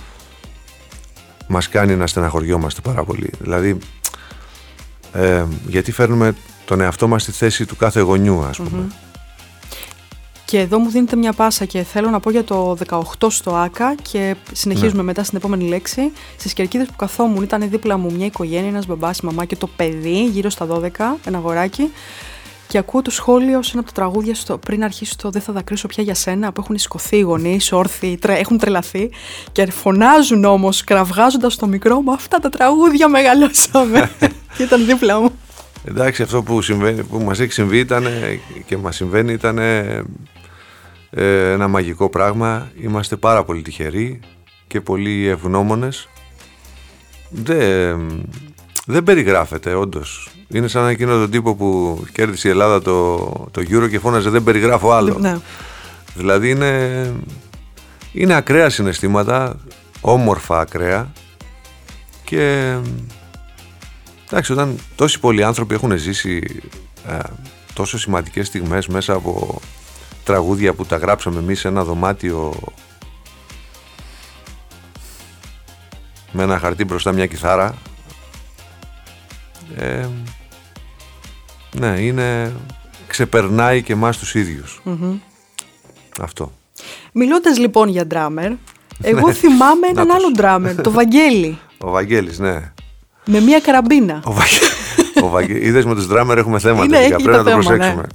μας κάνει να στεναχωριόμαστε πάρα πολύ. Δηλαδή, ε, γιατί φέρνουμε τον εαυτό μας στη θέση του κάθε γονιού ας πουμε Και εδώ μου δίνετε μια πάσα και θέλω να πω για το 18 στο ΆΚΑ και συνεχίζουμε ναι. μετά στην επόμενη λέξη. Στις κερκίδες που καθόμουν ήταν δίπλα μου μια οικογένεια, ένας μπαμπάς, η μαμά και το παιδί γύρω στα 12, ένα αγοράκι. Και ακούω το σχόλιο σε ένα από τα τραγούδια στο, πριν αρχίσει το Δεν θα δακρύσω πια για σένα, που έχουν σηκωθεί οι γονείς, όρθιοι, έχουν τρελαθεί. Και φωνάζουν όμως, κραυγάζοντας το μικρό μου, αυτά τα τραγούδια μεγαλώσαμε. και ήταν δίπλα μου. Εντάξει, αυτό που, συμβαίνει, που μας έχει συμβεί ήταν και μας συμβαίνει ήταν ε, ένα μαγικό πράγμα. Είμαστε πάρα πολύ τυχεροί και πολύ ευγνώμονες. Δεν, δεν περιγράφεται όντως. Είναι σαν εκείνο τον τύπο που κέρδισε η Ελλάδα το, το Euro και φώναζε δεν περιγράφω άλλο. Ναι. Δηλαδή είναι, είναι ακραία συναισθήματα, όμορφα ακραία και Εντάξει, όταν τόσοι πολλοί άνθρωποι έχουν ζήσει ε, τόσο σημαντικές στιγμές μέσα από τραγούδια που τα γράψαμε εμείς σε ένα δωμάτιο με ένα χαρτί μπροστά μια κιθάρα ε, ναι, είναι ξεπερνάει και εμάς τους ίδιους Αυτό. Μιλώντας λοιπόν για ντράμερ, εγώ θυμάμαι έναν άλλο ντράμερ, το Βαγγέλη. Ο Βαγγέλης, ναι. Με μία καραμπίνα. Ο, Βαγγέ... ο Βαγγέ... Είδες με τους ντράμερ έχουμε θέματα. Είναι, τελικά. έχει Πρέπει το να το θέμα, ναι. προσέξουμε.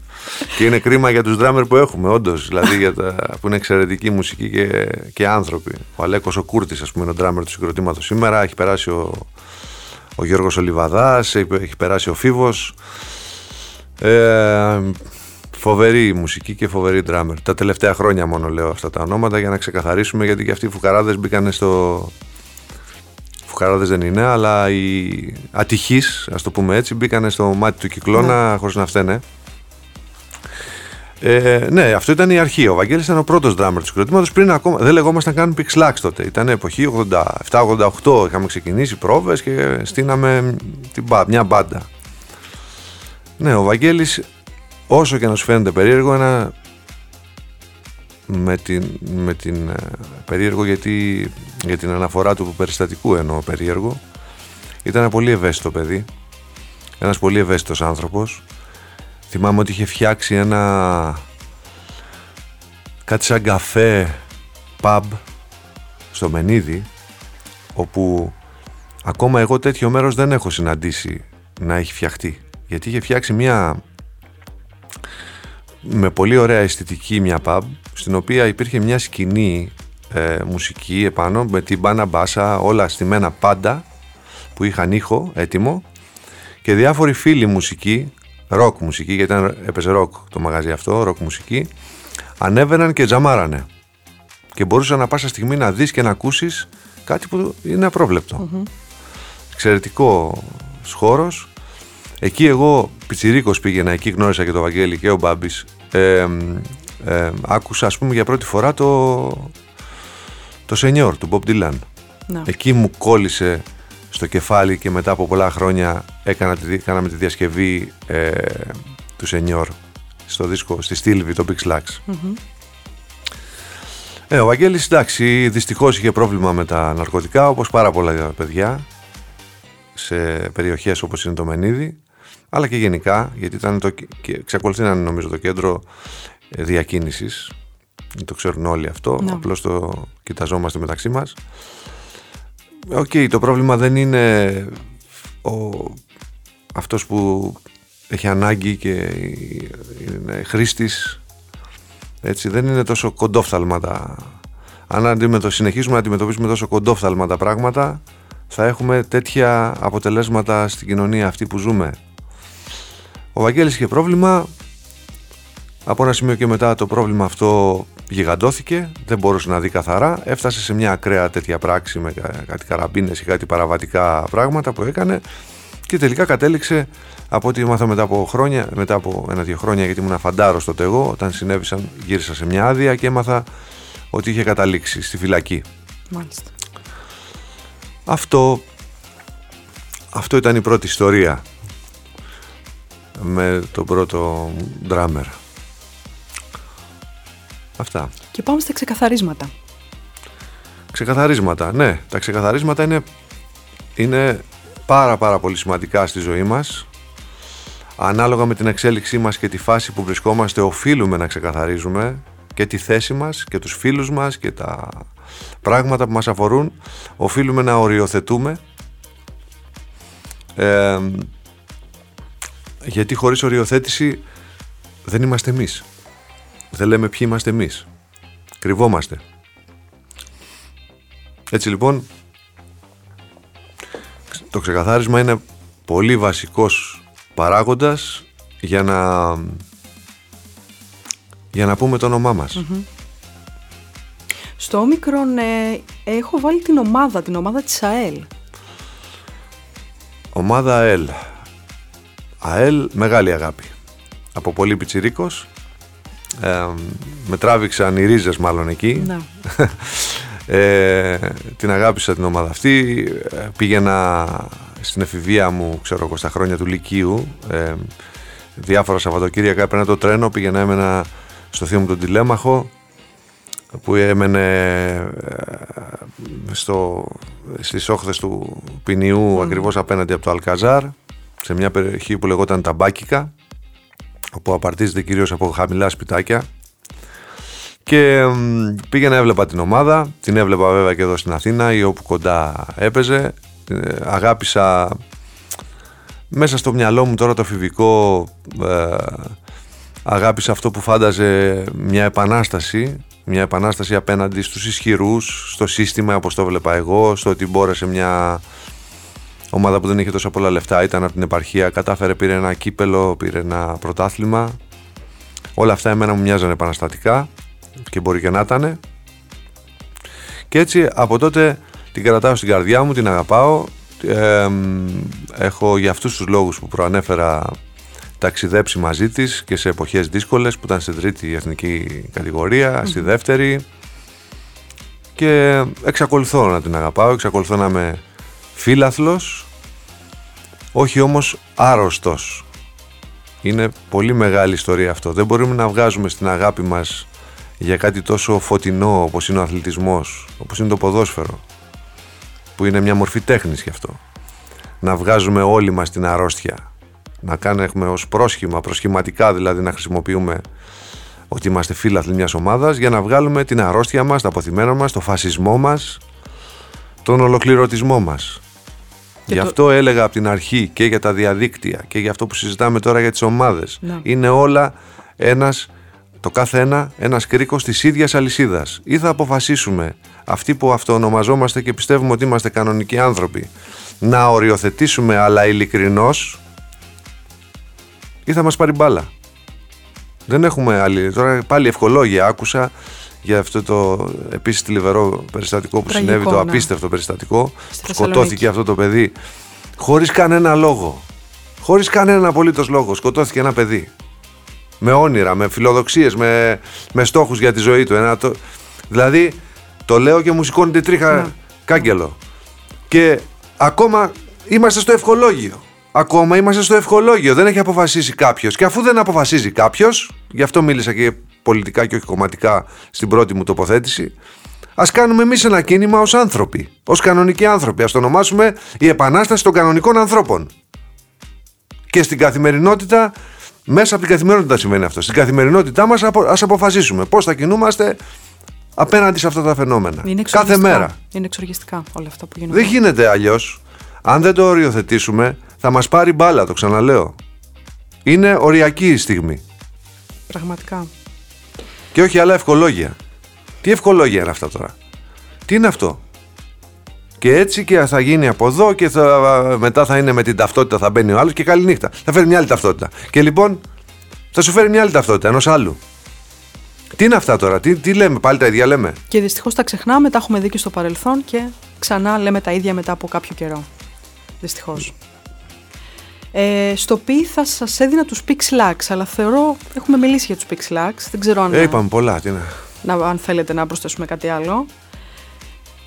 Και είναι κρίμα για τους ντράμερ που έχουμε, όντως. Δηλαδή για τα... που είναι εξαιρετική μουσική και, και άνθρωποι. Ο Αλέκος ο Κούρτης, ας πούμε, είναι ο ντράμερ του συγκροτήματος σήμερα. Έχει περάσει ο, ο Γιώργος Ολιβαδάς, έχει έχει περάσει ο Φίβος. Ε, φοβερή μουσική και φοβερή ντράμερ. Τα τελευταία χρόνια μόνο λέω αυτά τα ονόματα για να ξεκαθαρίσουμε γιατί και αυτοί οι φουκαράδες μπήκαν στο... Φουκαράδες δεν είναι, αλλά οι ατυχείς, ας το πούμε έτσι, μπήκαν στο μάτι του κυκλώνα χωρίς να φταίνε. Ε, ναι, αυτό ήταν η αρχή. Ο Βαγγέλης ήταν ο πρώτος drummer του συγκροτήματος πριν ακόμα. Δεν λεγόμασταν καν Pixlax τότε. Ήταν εποχή 87-88. Είχαμε ξεκινήσει πρόβες και στείναμε την, μπα- μια μπάντα. Ναι, ο Βαγγέλης όσο και να σου φαίνεται περίεργο ένα με την, με την ε, περίεργο γιατί για την αναφορά του περιστατικού εννοώ περίεργο. Ήταν ένα πολύ ευαίσθητο παιδί. Ένας πολύ ευαίσθητος άνθρωπος. Θυμάμαι ότι είχε φτιάξει ένα κάτι σαν καφέ pub στο Μενίδη όπου ακόμα εγώ τέτοιο μέρος δεν έχω συναντήσει να έχει φτιαχτεί. Γιατί είχε φτιάξει μια με πολύ ωραία αισθητική μια pub στην οποία υπήρχε μια σκηνή ε, μουσική επάνω με την μπάνα μπάσα όλα στημένα πάντα που είχαν ήχο έτοιμο. Και διάφοροι φίλοι μουσικοί ροκ μουσική γιατί ήταν, έπαιζε ροκ το μαγαζί αυτό ροκ μουσική ανέβαιναν και τζαμάρανε. Και μπορούσες ανά πάσα στιγμή να δεις και να ακούσεις κάτι που είναι απρόβλεπτο. Εξαιρετικό χώρος. Εκεί εγώ πιτσιρίκος πήγαινα, εκεί γνώρισα και το Βαγγέλη και ο Μπάμπης. Ε, ε, άκουσα ας πούμε για πρώτη φορά το, το Σενιόρ του Bob Dylan. Να. Εκεί μου κόλλησε στο κεφάλι και μετά από πολλά χρόνια έκανα τη, κάναμε τη διασκευή ε, του Σενιόρ στο δίσκο, στη Στήλβη, το Big Slacks. Ε, ο Βαγγέλης, εντάξει, δυστυχώς είχε πρόβλημα με τα ναρκωτικά, όπως πάρα πολλά παιδιά σε περιοχές όπως είναι το Μενίδι αλλά και γενικά γιατί ήταν το, και εξακολουθεί να είναι νομίζω το κέντρο ε, διακίνησης. Το ξέρουν όλοι αυτό. Ναι. απλώς το κοιταζόμαστε μεταξύ μας. Οκ, το πρόβλημα δεν είναι ο, αυτός που έχει ανάγκη και είναι χρήστης. Έτσι δεν είναι τόσο κοντόφθαλμα τα αν αντιμετω, συνεχίσουμε να αντιμετωπίσουμε τόσο κοντόφθαλμα τα πράγματα θα έχουμε τέτοια αποτελέσματα στην κοινωνία αυτή που ζούμε. Ο Βαγγέλης είχε πρόβλημα, από ένα σημείο και μετά το πρόβλημα αυτό γιγαντώθηκε, δεν μπορούσε να δει καθαρά, έφτασε σε μια ακραία τέτοια πράξη με κα- κάτι καραμπίνες ή κάτι παραβατικά πράγματα που έκανε και τελικά κατέληξε από ό,τι έμαθα μετά από χρόνια, μετά από ένα-δύο χρόνια γιατί ήμουν φαντάρος τότε εγώ, όταν συνέβησαν γύρισα σε μια άδεια και έμαθα ότι είχε καταλήξει στη φυλακή. Μάλιστα. Αυτό, αυτό ήταν η πρώτη ιστορία με τον πρώτο ντράμερ. Αυτά. Και πάμε στα ξεκαθαρίσματα. Ξεκαθαρίσματα. Ναι, τα ξεκαθαρίσματα είναι, είναι πάρα πάρα πολύ σημαντικά στη ζωή μας. Ανάλογα με την εξέλιξή μας και τη φάση που βρισκόμαστε οφείλουμε να ξεκαθαρίζουμε και τη θέση μας και τους φίλους μας και τα πράγματα που μας αφορούν οφείλουμε να οριοθετούμε Ε, γιατί χωρίς οριοθέτηση δεν είμαστε εμείς δεν λέμε ποιοι είμαστε εμείς κρυβόμαστε έτσι λοιπόν το ξεκαθάρισμα είναι πολύ βασικός παράγοντας για να για να πούμε το όνομά μας. Στο όμικρον ε, έχω βάλει την ομάδα, την ομάδα της ΑΕΛ. Ομάδα ΑΕΛ. ΑΕΛ μεγάλη αγάπη. Από πολύ πιτσιρίκος. Ε, με τράβηξαν οι ρίζες μάλλον εκεί. Να. Ε, την αγάπησα την ομάδα αυτή. Ε, πήγαινα στην εφηβεία μου, ξέρω εγώ, στα χρόνια του Λυκείου. Ε, διάφορα Σαββατοκύριακα έπαιρνα το τρένο, πήγαινα έμενα στο θείο μου τον Τηλέμαχο που έμενε ε, στο, στις όχθες του Ποινιού ακριβώς απέναντι από το Αλκαζάρ σε μια περιοχή που λεγόταν Ταμπάκικα όπου απαρτίζεται κυρίως από χαμηλά σπιτάκια Και πήγαινα έβλεπα την ομάδα, την έβλεπα βέβαια και εδώ στην Αθήνα ή όπου κοντά έπαιζε. Ε, αγάπησα μέσα στο μυαλό μου τώρα το φιβικό ε, αγάπησα αυτό που φάνταζε μια επανάσταση μια επανάσταση απέναντι στους ισχυρούς στο σύστημα όπως το βλέπα εγώ στο ότι μπόρεσε μια ομάδα που δεν είχε τόσα πολλά λεφτά ήταν από την επαρχία κατάφερε πήρε ένα κύπελο πήρε ένα πρωτάθλημα. Όλα αυτά εμένα μου μοιάζαν επαναστατικά και μπορεί και να ήταν και έτσι από τότε την κρατάω στην καρδιά μου την αγαπάω. Έχω για αυτούς τους λόγους που προανέφερα ταξιδέψει μαζί της και σε εποχές δύσκολες που ήταν στην τρίτη εθνική στη δεύτερη. Και εξακολουθώ να την αγαπάω, εξακολουθώ να είμαι φίλαθλος όχι όμως άρρωστος είναι πολύ μεγάλη ιστορία αυτό δεν μπορούμε να βγάζουμε στην αγάπη μας για κάτι τόσο φωτεινό όπως είναι ο αθλητισμός όπως είναι το ποδόσφαιρο που είναι μια μορφή τέχνης γι' αυτό. Να βγάζουμε όλοι μας την αρρώστια. Να κάνουμε ως πρόσχημα, προσχηματικά δηλαδή να χρησιμοποιούμε ότι είμαστε φίλαθλοι μιας ομάδας για να βγάλουμε την αρρώστια μας, τα αποθυμένα μας, το φασισμό μας, τον ολοκληρωτισμό μας. Γι' αυτό έλεγα από την αρχή και για τα διαδίκτυα και για αυτό που συζητάμε τώρα για τις ομάδες. Ναι. Είναι όλα ένας το κάθε ένα ένας κρίκος της ίδιας αλυσίδας. Ή θα αποφασίσουμε αυτοί που αυτοονομαζόμαστε και πιστεύουμε ότι είμαστε κανονικοί άνθρωποι να οριοθετήσουμε αλλά ειλικρινώς ή θα μας πάρει μπάλα. Δεν έχουμε άλλη. Τώρα πάλι ευχολόγια άκουσα για αυτό το επίσης τηλεβερό περιστατικό που συνέβη, το ναι. απίστευτο περιστατικό. Σκοτώθηκε αυτό το παιδί χωρίς κανένα λόγο. Χωρίς κανένα απολύτως λόγο. Σκοτώθηκε ένα παιδί με όνειρα, με φιλοδοξίες, με, με στόχους για τη ζωή του. Ένα, το, δηλαδή, το λέω και μου σηκώνει τη τρίχα ναι. κάγκελο. Και ακόμα είμαστε στο ευχολόγιο. Ακόμα είμαστε στο ευχολόγιο. Δεν έχει αποφασίσει κάποιος. Και αφού δεν αποφασίζει κάποιος, γι' αυτό μίλησα και πολιτικά και όχι κομματικά στην πρώτη μου τοποθέτηση, ας κάνουμε εμείς ένα κίνημα ως άνθρωποι. Ω κανονικοί άνθρωποι. Α το ονομάσουμε η επανάσταση των κανονικών ανθρώπων. Και στην καθημερινότητα μέσα από την καθημερινότητα συμβαίνει αυτό. Στην καθημερινότητά μας ας αποφασίσουμε πώς θα κινούμαστε απέναντι σε αυτά τα φαινόμενα. Κάθε μέρα. Είναι εξοργιστικά όλα αυτά που γίνονται. Δεν γίνεται αλλιώς. Αν δεν το οριοθετήσουμε, θα μας πάρει μπάλα, το ξαναλέω. Είναι οριακή η στιγμή. Πραγματικά. Και όχι άλλα ευκολόγια. Τι ευκολόγια είναι αυτά τώρα; Τι είναι αυτό; Και έτσι και θα γίνει από εδώ και θα, μετά θα είναι με την ταυτότητα θα μπαίνει ο άλλος και καλή νύχτα. Θα φέρει μια άλλη ταυτότητα. Και λοιπόν θα σου φέρει μια άλλη ταυτότητα ενός άλλου. Τι είναι αυτά τώρα, τι, τι λέμε, πάλι τα ίδια λέμε; Και δυστυχώς τα ξεχνάμε, τα έχουμε δει και στο παρελθόν και ξανά λέμε τα ίδια μετά από κάποιο καιρό. Δυστυχώς. Ε, στο πι θα σας έδινα τους Pixlax, αλλά θεωρώ έχουμε μιλήσει για τους Pixlax. Δεν ξέρω αν. Ε, είπαμε πολλά. Τι είναι. Να, αν θέλετε να προσθέσουμε κάτι άλλο.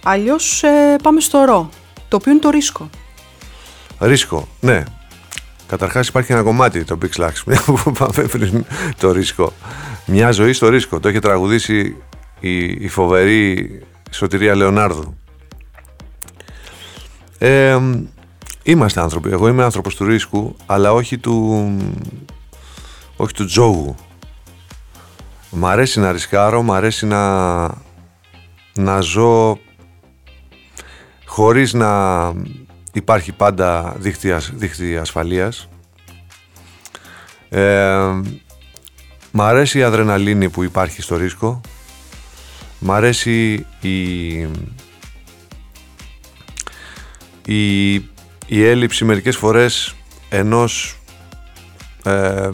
Αλλιώς ε, πάμε στο ρο, το οποίο είναι το ρίσκο. Ρίσκο, ναι. Καταρχάς υπάρχει ένα κομμάτι το Big Slacks που πάμε πριν το ρίσκο. Μια ζωή στο ρίσκο. Το έχει τραγουδήσει η, η φοβερή Σωτηρία Λεωνάρδου. Ε, είμαστε άνθρωποι. Εγώ είμαι άνθρωπος του ρίσκου, αλλά όχι του, όχι του τζόγου. Μ' αρέσει να ρισκάρω, μ' αρέσει να, να ζω χωρίς να υπάρχει πάντα δίχτυ, ασφαλείας. Ε, μ' αρέσει η αδρεναλίνη που υπάρχει στο ρίσκο. Μ' αρέσει η, η, η έλλειψη μερικές φορές ενός, ε, ε,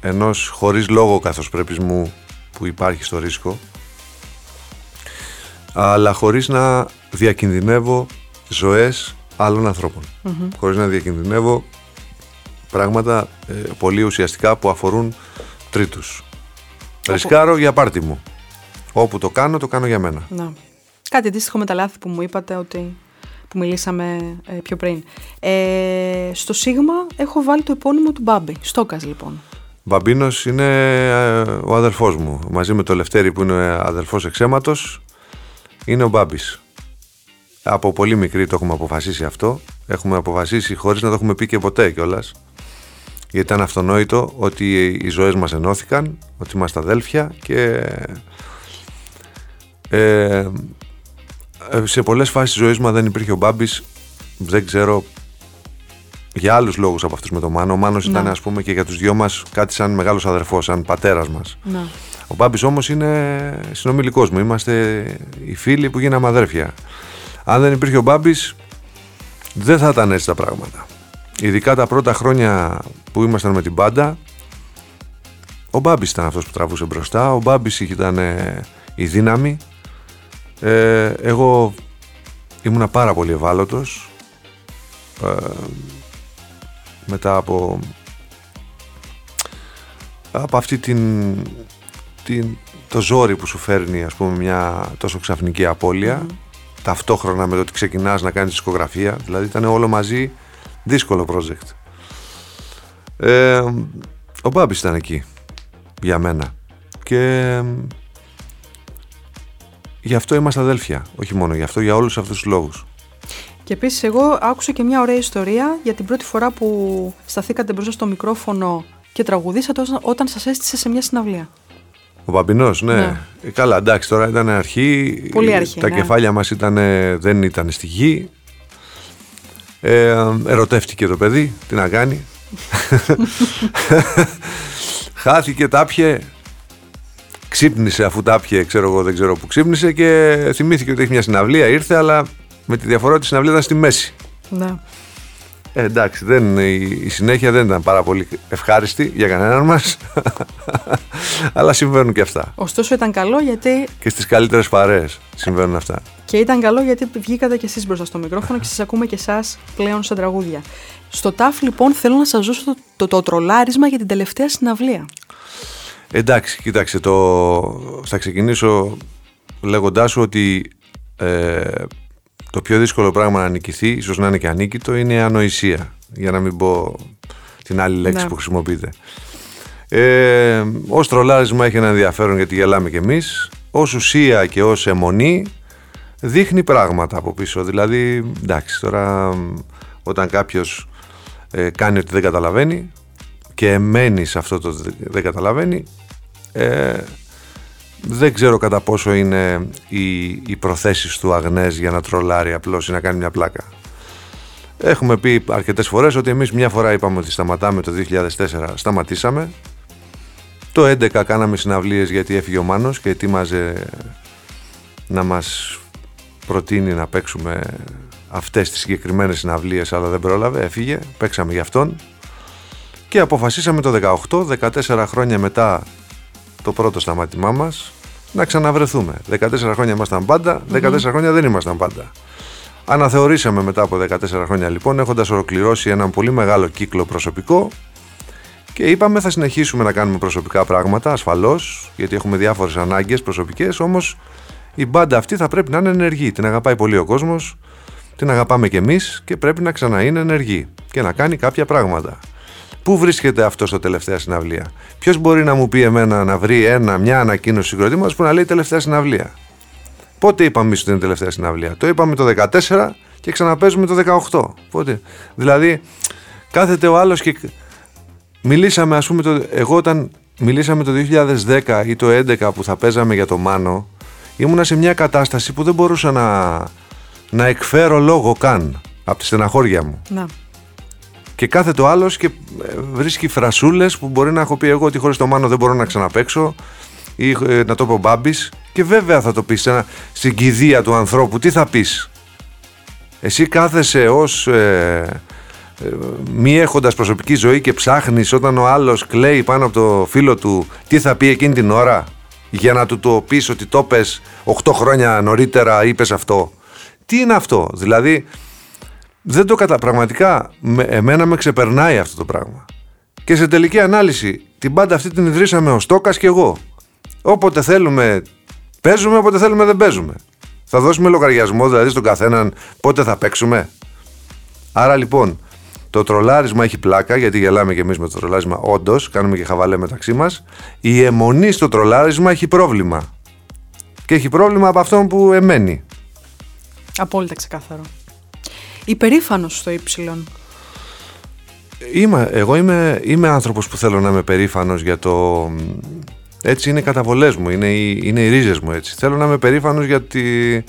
ενός χωρίς λόγο καθώς πρέπει μου που υπάρχει στο ρίσκο αλλά χωρίς να διακινδυνεύω ζωές άλλων ανθρώπων. Mm-hmm. Χωρίς να διακινδυνεύω πράγματα ε, πολύ ουσιαστικά που αφορούν τρίτους. Όπου... Ρισκάρω για πάρτι μου. Όπου το κάνω, το κάνω για μένα. Να. Κάτι αντίστοιχο με τα λάθη που μου είπατε ότι που μιλήσαμε ε, πιο πριν. Ε, στο Σίγμα έχω βάλει το επώνυμο του Μπάμπη. Στόκας λοιπόν. Μπαμπίνος είναι ε, ο αδερφός μου. Μαζί με το Λευτέρη που είναι αδερφός εξαίματος είναι ο Μπάμπης. Από πολύ μικρή το έχουμε αποφασίσει αυτό. Έχουμε αποφασίσει χωρίς να το έχουμε πει και ποτέ κιόλας. Γιατί ήταν αυτονόητο ότι οι ζωές μας ενώθηκαν, ότι είμαστε αδέλφια και Ε, σε πολλές φάσεις της ζωής μου δεν υπήρχε ο Μπάμπης δεν ξέρω για άλλους λόγους από αυτούς με τον Μάνο. Ο Μάνος ήταν ας πούμε και για τους δυο μας κάτι σαν μεγάλος αδερφός, σαν πατέρας μας. Ναι. Ο Μπάμπης όμως είναι συνομιλικός μου. Είμαστε οι φίλοι που γίναμε αδέρφια. Αν δεν υπήρχε ο Μπάμπης δεν θα ήταν έτσι τα πράγματα. Ειδικά τα πρώτα χρόνια που ήμασταν με την μπάντα ο Μπάμπης ήταν αυτός που τραβούσε μπροστά, ο Μπάμπης ήταν η δύναμη. Ε, εγώ ήμουνα πάρα πολύ ευάλωτος. Ε, μετά από από αυτή την, την, το ζόρι που σου φέρνει ας πούμε μια τόσο ξαφνική ταυτόχρονα με το ότι ξεκινάς να κάνεις δισκογραφία δηλαδή ήταν όλο μαζί δύσκολο project ε, ο Μπάμπης ήταν εκεί για μένα και γι' αυτό είμαστε αδέλφια όχι μόνο γι' αυτό, για όλους αυτούς τους λόγους και επίσης, εγώ άκουσα και μια ωραία ιστορία για την πρώτη φορά που σταθήκατε μπροστά στο μικρόφωνο και τραγουδήσατε όταν σας έστησε σε μια συναυλία. Ο Παμπινό, ναι. ναι. Ε, καλά, εντάξει, τώρα ήταν αρχή. Πολύ αρχή. Τα ναι. κεφάλια μας δεν ήταν στη γη. Ε, ερωτεύτηκε το παιδί, τι να κάνει. Χάθηκε, τάπιε. Ξύπνησε αφού τάπιε, ξέρω εγώ, δεν ξέρω που ξύπνησε και θυμήθηκε ότι έχει μια συναυλία. Ήρθε, αλλά με τη διαφορά ότι η συναυλία ήταν στη μέση. Ναι. Ε, εντάξει, δεν, η, συνέχεια δεν ήταν πάρα πολύ ευχάριστη για κανέναν μας. Αλλά συμβαίνουν και αυτά. Ωστόσο ήταν καλό γιατί. Και στις καλύτερες παρέες συμβαίνουν αυτά. Και ήταν καλό γιατί βγήκατε και εσείς μπροστά στο μικρόφωνο και σας ακούμε και εσάς πλέον στα τραγούδια. Στο ΤΑΦ, λοιπόν, θέλω να σας δώσω το, το, το, τρολάρισμα για την τελευταία συναυλία. Εντάξει, κοίταξε, το... θα ξεκινήσω λέγοντάς σου ότι ε, το πιο δύσκολο πράγμα να νικηθεί, ίσως να είναι και ανίκητο, είναι η ανοησία. Για να μην πω την άλλη λέξη ναι. που χρησιμοποιείτε. Ε, Ω τρολάρισμα έχει ένα ενδιαφέρον γιατί γελάμε κι εμείς. Ω ουσία και ως αιμονή δείχνει πράγματα από πίσω. Δηλαδή, εντάξει, τώρα όταν κάποιος ε, κάνει ότι δεν καταλαβαίνει και μένει σε αυτό το δεν καταλαβαίνει, ε, δεν ξέρω κατά πόσο είναι οι, οι προθέσεις του Αγνές για να τρολάρει απλώς ή να κάνει μια πλάκα. Έχουμε πει αρκετές φορές ότι εμείς μια φορά είπαμε ότι σταματάμε το 2004, σταματήσαμε. Το 2011 κάναμε συναυλίες γιατί έφυγε ο Μάνος και ετοίμαζε να μας προτείνει να παίξουμε αυτές τις συγκεκριμένες συναυλίες αλλά δεν πρόλαβε, έφυγε, παίξαμε για αυτόν και αποφασίσαμε το 18, 14 χρόνια μετά το πρώτο σταμάτημά μας να ξαναβρεθούμε. 14 χρόνια ήμασταν πάντα, 14 χρόνια δεν ήμασταν πάντα. Αναθεωρήσαμε μετά από 14 χρόνια λοιπόν έχοντας ολοκληρώσει έναν πολύ μεγάλο κύκλο προσωπικό και είπαμε θα συνεχίσουμε να κάνουμε προσωπικά πράγματα ασφαλώς γιατί έχουμε διάφορες ανάγκες προσωπικές όμως η μπάντα αυτή θα πρέπει να είναι ενεργή. Την αγαπάει πολύ ο κόσμος, την αγαπάμε κι εμείς και πρέπει να ξαναείνει ενεργή και να κάνει κάποια πράγματα. Πού βρίσκεται αυτός στο τελευταία συναυλία; Ποιος μπορεί να μου πει εμένα να βρει ένα, μια ανακοίνωση συγκροτήματος που να λέει τελευταία συναυλία; Πότε είπαμε εμείς ότι είναι τελευταία συναυλία; Το είπαμε το 14 και ξαναπέζουμε το 18. Πότε; Δηλαδή, κάθεται ο άλλος και. Μιλήσαμε, ας πούμε, το... εγώ όταν μιλήσαμε το 2010 ή το 2011 που θα παίζαμε για το Μάνο, ήμουνα σε μια κατάσταση που δεν μπορούσα να, να εκφέρω λόγο καν από τη στεναχώρια μου. Να και κάθεται ο άλλος και ε, βρίσκει φρασούλες που μπορεί να έχω πει εγώ ότι χωρίς το μάνο δεν μπορώ να ξαναπέξω ή ε, να το πω μπάμπης. Και βέβαια θα το πεις στην κηδεία του ανθρώπου, τι θα πεις; Εσύ κάθεσαι ως ε, ε, μη έχοντας προσωπική ζωή και ψάχνεις όταν ο άλλος κλαίει πάνω από το φίλο του τι θα πει εκείνη την ώρα; Για να του το πεις ότι το πες 8 χρόνια νωρίτερα είπες αυτό. Τι είναι αυτό, δηλαδή δεν το κατα... Πραγματικά με, εμένα με ξεπερνάει αυτό το πράγμα. Και σε τελική ανάλυση την πάντα αυτή την ιδρύσαμε ο Στόκας και εγώ. Όποτε θέλουμε παίζουμε, όποτε θέλουμε δεν παίζουμε. Θα δώσουμε λογαριασμό δηλαδή στον καθέναν πότε θα παίξουμε. Άρα λοιπόν το τρολάρισμα έχει πλάκα γιατί γελάμε και εμείς με το τρολάρισμα όντως, κάνουμε και χαβαλέ μεταξύ μας. Η αιμονή στο τρολάρισμα έχει πρόβλημα. Και έχει πρόβλημα από αυτόν που εμένει. Απόλυτα ξεκάθαρο υπερήφανος στο ύψιλον. Είμαι, εγώ είμαι, είμαι άνθρωπος που θέλω να είμαι περήφανος για το... Έτσι είναι οι καταβολές μου, είναι οι, είναι οι ρίζες μου έτσι. Θέλω να είμαι περήφανος γιατί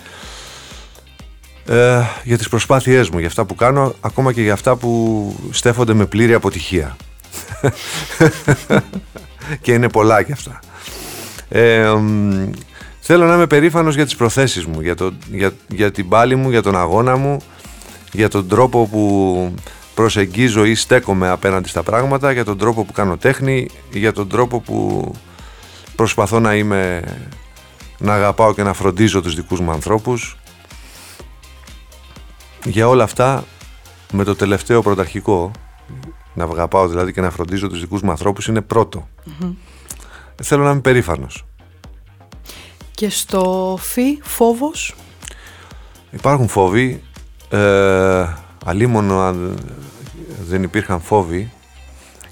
ε, για τις προσπάθειές μου, για αυτά που κάνω, ακόμα και για αυτά που στέφονται με πλήρη αποτυχία. και είναι πολλά και αυτά. Ε, θέλω να είμαι περήφανος για τις προθέσεις μου, για, το, για, για την πάλη μου, για τον αγώνα μου, για τον τρόπο που προσεγγίζω ή στέκομαι απέναντι στα πράγματα, για τον τρόπο που κάνω τέχνη, για τον τρόπο που προσπαθώ να είμαι, να αγαπάω και να φροντίζω τους δικούς μου ανθρώπους, για όλα αυτά με το τελευταίο πρωταρχικό να αγαπάω δηλαδή και να φροντίζω τους δικούς μου ανθρώπους είναι θέλω να είμαι περήφανος. Και στο φι φόβος; Υπάρχουν φόβοι ε, αλίμονο αν δεν υπήρχαν φόβοι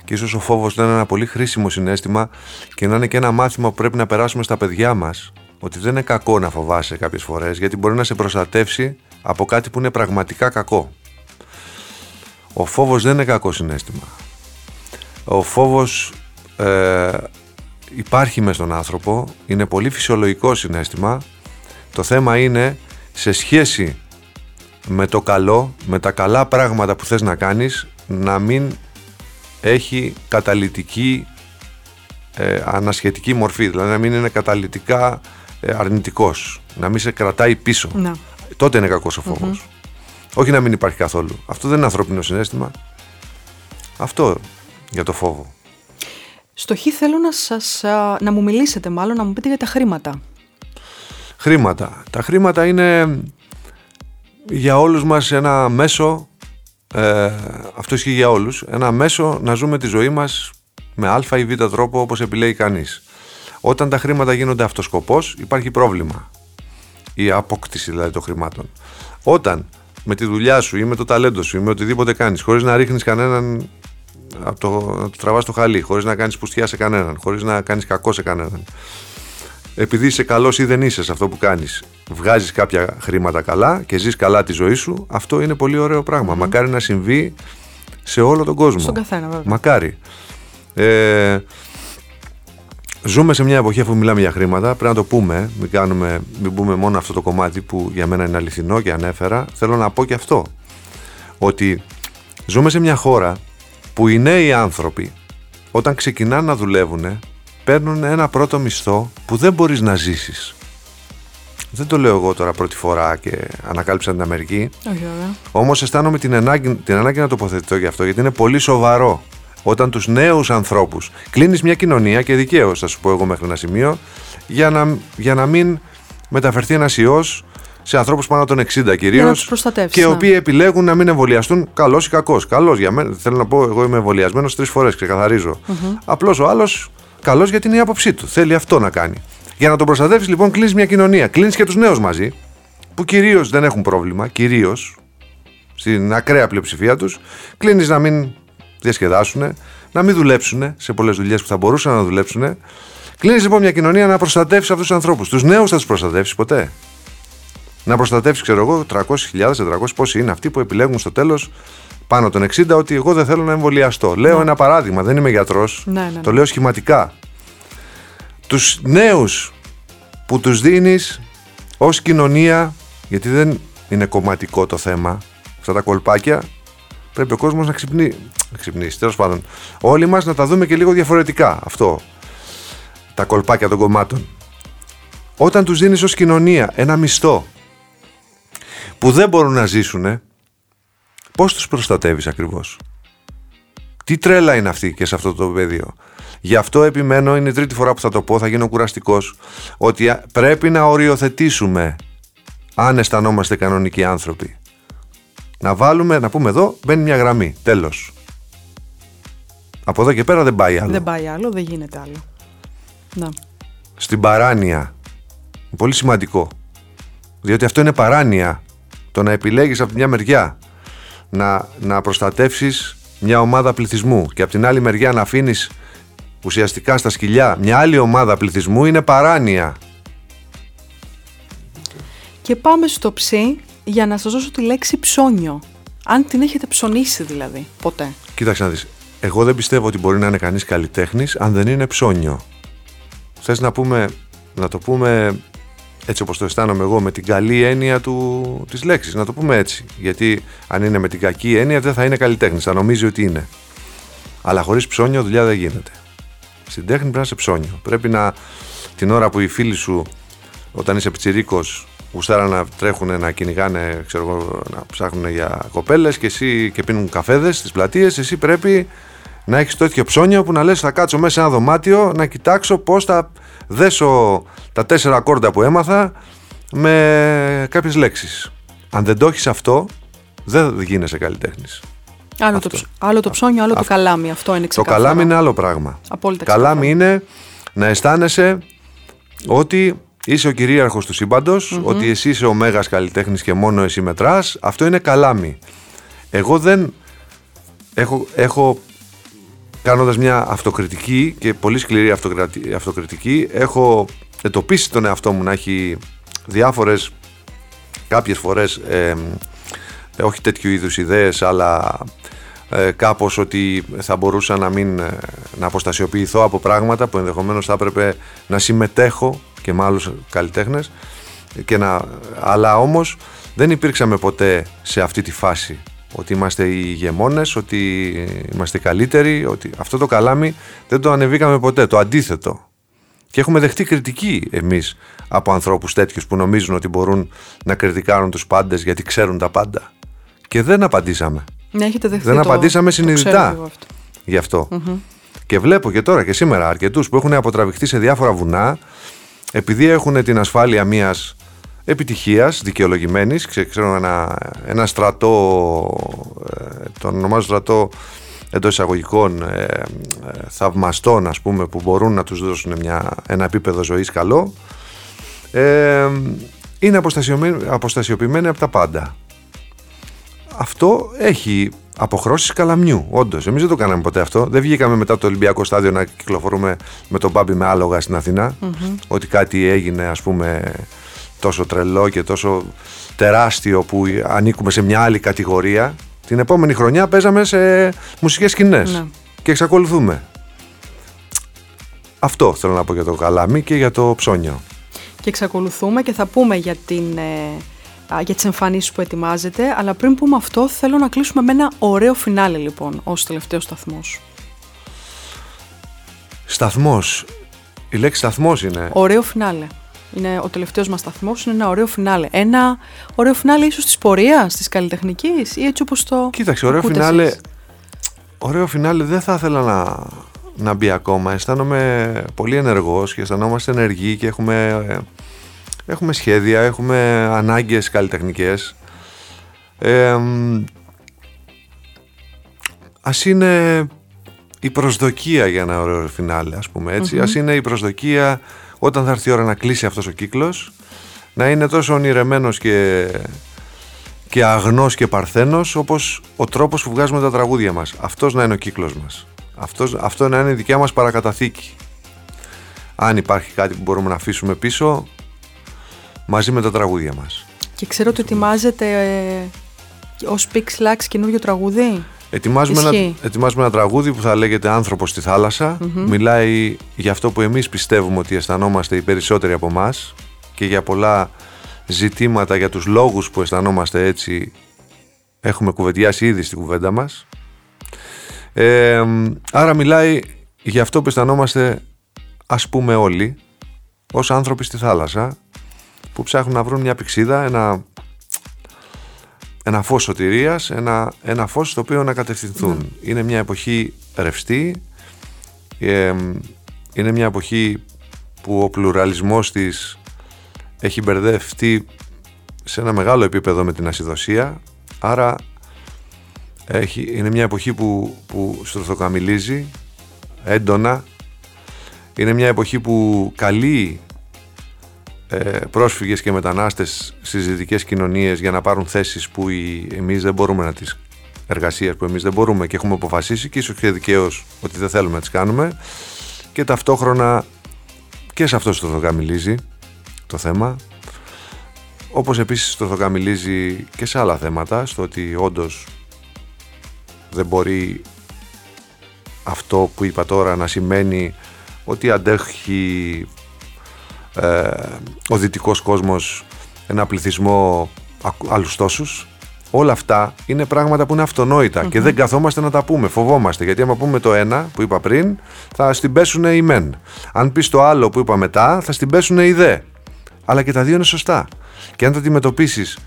και ίσως ο φόβος να είναι ένα πολύ χρήσιμο συνέστημα και να είναι και ένα μάθημα που πρέπει να περάσουμε στα παιδιά μας ότι δεν είναι κακό να φοβάσαι κάποιες φορές γιατί μπορεί να σε προστατεύσει από κάτι που είναι πραγματικά κακό. Ο φόβος δεν είναι κακό συνέστημα. Ο φόβος ε, υπάρχει μες στον άνθρωπο, είναι πολύ φυσιολογικό συνέστημα. Το θέμα είναι σε σχέση με το καλό, με τα καλά πράγματα που θες να κάνεις, να μην έχει καταλυτική ε, ανασχετική μορφή, δηλαδή να μην είναι καταλυτικά ε, αρνητικός, να μην σε κρατάει πίσω. Να τότε είναι κακός ο φοβο Όχι να μην υπάρχει καθόλου. Αυτό δεν είναι ανθρώπινο συνέστημα. Αυτό για το φόβο. Στο χ θέλω να, σας, να μου μιλήσετε μάλλον, να μου πείτε για τα χρήματα. Χρήματα. Τα χρήματα είναι για όλους μας ένα μέσο, ε, αυτό ισχύει για όλους, ένα μέσο να ζούμε τη ζωή μας με α ή β τρόπο όπως επιλέγει κανείς. Όταν τα χρήματα γίνονται αυτοσκοπός υπάρχει πρόβλημα η απόκτηση δηλαδή των χρημάτων. Όταν με τη δουλειά σου ή με το ταλέντο σου ή με οτιδήποτε κάνεις, χωρίς να ρίχνεις κανέναν από το, να το τραβάς στο χαλί, χωρίς να κάνεις πουστιά σε κανέναν, χωρίς να κάνεις κακό σε κανέναν. Επειδή είσαι καλός ή δεν είσαι σε αυτό που κάνεις, βγάζεις κάποια χρήματα καλά και ζεις καλά τη ζωή σου, αυτό είναι πολύ ωραίο πράγμα. Μακάρι να συμβεί σε όλο τον κόσμο. Στον καθένα, βέβαια. Μακάρι. Ε, Ζούμε σε μια εποχή αφού μιλάμε για χρήματα, πρέπει να το πούμε, μην, κάνουμε, μην πούμε μόνο αυτό το κομμάτι που για μένα είναι αληθινό και ανέφερα. Θέλω να πω και αυτό, ότι ζούμε σε μια χώρα που οι νέοι άνθρωποι όταν ξεκινάνε να δουλεύουν παίρνουν ένα πρώτο μισθό που δεν μπορείς να ζήσεις. Δεν το λέω εγώ τώρα πρώτη φορά και ανακάλυψα την Αμερική. Όχι βέβαια. Όμως αισθάνομαι την ανάγκη, την ανάγκη να τοποθετηθώ γι' αυτό γιατί είναι πολύ σοβαρό όταν τους νέους ανθρώπους κλείνεις μια κοινωνία και δικαίως θα σου πω εγώ μέχρι ένα σημείο για να, για να μην μεταφερθεί ένας ιός σε ανθρώπους πάνω των 60 κυρίως. Και οι ναι. οποίοι επιλέγουν να μην εμβολιαστούν, καλός ή κακός. Καλός για μένα. Θέλω να πω, εγώ είμαι εμβολιασμένος τρεις φορές, ξεκαθαρίζω. Mm-hmm. Απλώς ο άλλος καλός γιατί είναι η άποψή του. Θέλει αυτό να κάνει. Για να τον προστατεύσει, λοιπόν, κλείνεις μια κοινωνία. Κλείνεις και τους νέους μαζί, που κυρίως δεν έχουν πρόβλημα, κυρίως στην ακραία πλειοψηφία τους. Κλείνεις να μην διασκεδάσουν, να μην δουλέψουν σε πολλές δουλειές που θα μπορούσαν να δουλέψουν. Κλείνεις λοιπόν μια κοινωνία να προστατεύσει αυτούς τους ανθρώπους. Τους νέους θα τους προστατεύσει ποτέ. Να προστατεύσει, ξέρω εγώ, 300.000, 400 πόσοι είναι αυτοί που επιλέγουν στο τέλος πάνω των 60 ότι εγώ δεν θέλω να εμβολιαστώ. Λέω ναι. ένα παράδειγμα, δεν είμαι γιατρός. Ναι, ναι, το λέω σχηματικά. Τους νέους που τους δίνεις ως κοινωνία, γιατί δεν είναι κομματικό το θέμα, αυτά τα κολπάκια, πρέπει ο κόσμος να ξυπνήσει να ξυπνήσει. Τέλος πάντων, όλοι μας να τα δούμε και λίγο διαφορετικά. Αυτό. Τα κολπάκια των κομμάτων. Όταν τους δίνεις ως κοινωνία ένα μισθό που δεν μπορούν να ζήσουν, πώς τους προστατεύεις ακριβώς; Τι τρέλα είναι αυτή και σε αυτό το πεδίο; Γι' αυτό επιμένω, είναι η τρίτη φορά που θα το πω, θα γίνω κουραστικός, ότι πρέπει να οριοθετήσουμε αν αισθανόμαστε κανονικοί άνθρωποι. Να βάλουμε, να πούμε εδώ, μπαίνει μια γραμμή. Τέλος. Από εδώ και πέρα δεν πάει άλλο. Δεν πάει άλλο, δεν γίνεται άλλο. Να. Στην παράνοια. Πολύ σημαντικό. Διότι αυτό είναι παράνοια. Το να επιλέγεις από μια μεριά να, να προστατεύσεις μια ομάδα πληθυσμού και από την άλλη μεριά να αφήνεις ουσιαστικά στα σκυλιά μια άλλη ομάδα πληθυσμού είναι παράνοια. Και πάμε στο ψι για να σας δώσω τη λέξη ψώνιο. Αν την έχετε ψωνίσει δηλαδή, ποτέ. Κοίταξε να δεις. Εγώ δεν πιστεύω ότι μπορεί να είναι κανείς καλλιτέχνης αν δεν είναι ψώνιο. θες να πούμε, να το πούμε έτσι όπως το αισθάνομαι εγώ με την καλή έννοια του, της λέξης, να το πούμε έτσι. Γιατί αν είναι με την κακή έννοια δεν θα είναι καλλιτέχνης, θα νομίζει ότι είναι. Αλλά χωρίς ψώνιο δουλειά δεν γίνεται. Στην τέχνη πρέπει να είσαι ψώνιο. Πρέπει να την ώρα που οι φίλοι σου όταν είσαι πιτσιρίκος γουστάρα να τρέχουν να κυνηγάνε, ξέρω, να ψάχνουν για κοπέλες και εσύ και πίνουν καφέδες στις πλατείες, εσύ πρέπει να έχεις τέτοιο ψώνιο που να λες θα κάτσω μέσα σε ένα δωμάτιο να κοιτάξω πώς θα δέσω τα τέσσερα κόρτα που έμαθα με κάποιες λέξεις. Αν δεν το έχεις αυτό, δεν γίνεσαι καλλιτέχνης. Άλλο, το, άλλο το ψώνιο, άλλο το καλάμι. Αυτό είναι ξεκάθαρο. Το καλάμι είναι άλλο πράγμα. Απόλυτα καλάμι είναι να αισθάνεσαι ότι είσαι ο κυρίαρχος του συμπαντο ότι εσύ είσαι ο μέγας καλλιτέχνης και μόνο εσύ μετράς. Αυτό είναι καλάμι. Εγώ δεν έχω, έχω κάνοντας μια αυτοκριτική και πολύ σκληρή αυτοκριτική έχω εντοπίσει τον εαυτό μου να έχει διάφορες κάποιες φορές ε, όχι τέτοιου είδους ιδέες αλλά ε, κάπως ότι θα μπορούσα να μην ε, να αποστασιοποιηθώ από πράγματα που ενδεχομένως θα έπρεπε να συμμετέχω και με άλλους καλλιτέχνες και να, αλλά όμως δεν υπήρξαμε ποτέ σε αυτή τη φάση ότι είμαστε οι ηγεμόνες, ότι είμαστε οι καλύτεροι, ότι αυτό το καλάμι δεν το ανεβήκαμε ποτέ, το αντίθετο. Και έχουμε δεχτεί κριτική εμείς από ανθρώπους τέτοιους που νομίζουν ότι μπορούν να κριτικάρουν τους πάντες γιατί ξέρουν τα πάντα. Και δεν απαντήσαμε. Ναι, έχετε δεχτεί δεν απαντήσαμε συνειδητά γι' αυτό. Και βλέπω και τώρα και σήμερα αρκετούς που έχουν αποτραβηχτεί σε διάφορα βουνά επειδή έχουν την ασφάλεια μιας επιτυχίας δικαιολογημένης. Ξέρω ένα, ένα στρατό ε, τον ονομάζω στρατό εντός εισαγωγικών ε, ε, θαυμαστών ας πούμε που μπορούν να τους δώσουν μια, ένα επίπεδο ζωής καλό. Ε, είναι αποστασιοποιημένοι από τα πάντα. Αυτό έχει αποχρώσεις καλαμιού. Όντως, εμείς δεν το κάναμε ποτέ αυτό. Δεν βγήκαμε μετά το Ολυμπιακό στάδιο να κυκλοφορούμε με τον Μπάμπι με άλογα στην αθηνα Ότι κάτι έγινε, ας πούμε, τόσο τρελό και τόσο τεράστιο που ανήκουμε σε μια άλλη κατηγορία. Την επόμενη χρονιά παίζαμε σε μουσικές σκηνές ναι. και εξακολουθούμε. Αυτό θέλω να πω για το καλάμι και για το ψώνιο. Και εξακολουθούμε και θα πούμε για, την, ε, για τις εμφανίσεις που ετοιμάζετε, αλλά πριν πούμε αυτό θέλω να κλείσουμε με ένα ωραίο φινάλε λοιπόν ως τελευταίο σταθμός. Σταθμός. Η λέξη σταθμός είναι. Ωραίο φινάλε είναι ο τελευταίος μας σταθμός, είναι ένα ωραίο φινάλε. Ένα ωραίο φινάλε ίσως της πορείας, της καλλιτεχνικής ή έτσι όπως το Κοίταξε, ωραίο φινάλε, ωραίο φινάλε δεν θα ήθελα να, να μπει ακόμα. Αισθάνομαι πολύ ενεργός και αισθανόμαστε ενεργοί και έχουμε, έχουμε σχέδια, έχουμε ανάγκες καλλιτεχνικές. Ε, ας είναι η προσδοκία για ένα ωραίο φινάλε, ας πούμε έτσι. Ας είναι η προσδοκία όταν θα έρθει η ώρα να κλείσει αυτός ο κύκλος να είναι τόσο ονειρεμένος και, και αγνός και παρθένος όπως ο τρόπος που βγάζουμε τα τραγούδια μας. Αυτός να είναι ο κύκλος μας. Αυτός, αυτό να είναι η δικιά μας παρακαταθήκη. Αν υπάρχει κάτι που μπορούμε να αφήσουμε πίσω μαζί με τα τραγούδια μας. Και ξέρω ότι ετοιμάζεται ε, ως Pixlax καινούριο τραγούδι; Ετοιμάζουμε ένα, ετοιμάζουμε ένα τραγούδι που θα λέγεται «Άνθρωπος στη θαλασσα Μιλάει για αυτό που εμείς πιστεύουμε ότι αισθανόμαστε οι περισσότεροι από εμάς και για πολλά ζητήματα, για τους λόγους που αισθανόμαστε έτσι έχουμε κουβεντιάσει ήδη στην κουβέντα μας. Ε, άρα μιλάει για αυτό που αισθανόμαστε ας πούμε όλοι ως άνθρωποι στη θάλασσα που ψάχνουν να βρουν μια πηξίδα, ένα ένα φως σωτηρίας, ένα, ένα φως στο οποίο να κατευθυνθούν. Ναι. Είναι μια εποχή ρευστή, είναι μια εποχή που ο πλουραλισμός της έχει μπερδευτεί σε ένα μεγάλο επίπεδο με την ασυδοσία, άρα έχει, είναι μια εποχή που, που στροφοκαμιλίζει έντονα, είναι μια εποχή που καλεί ε, πρόσφυγες και μετανάστες στις δυτικές κοινωνίες για να πάρουν θέσεις που οι, εμείς δεν μπορούμε να τις εργασίες που εμείς δεν μπορούμε και έχουμε αποφασίσει και ίσως και δικαίως ότι δεν θέλουμε να τις κάνουμε. Και ταυτόχρονα και σε αυτό στροφοκαμιλίζει το θέμα όπως επίσης στροφοκαμιλίζει και σε άλλα θέματα στο ότι όντως δεν μπορεί αυτό που είπα τώρα να σημαίνει ότι αντέχει ε, ο δυτικός κόσμος ένα πληθυσμό άλλους τόσους. Όλα αυτά είναι πράγματα που είναι και δεν καθόμαστε να τα πούμε. Φοβόμαστε. Γιατί άμα πούμε το ένα που είπα πριν, θα στην πέσουν οι μεν. Αν πεις το άλλο που είπα μετά, θα στην πέσουν οι δε. Αλλά και τα δύο είναι σωστά. Και αν τα αντιμετωπίσεις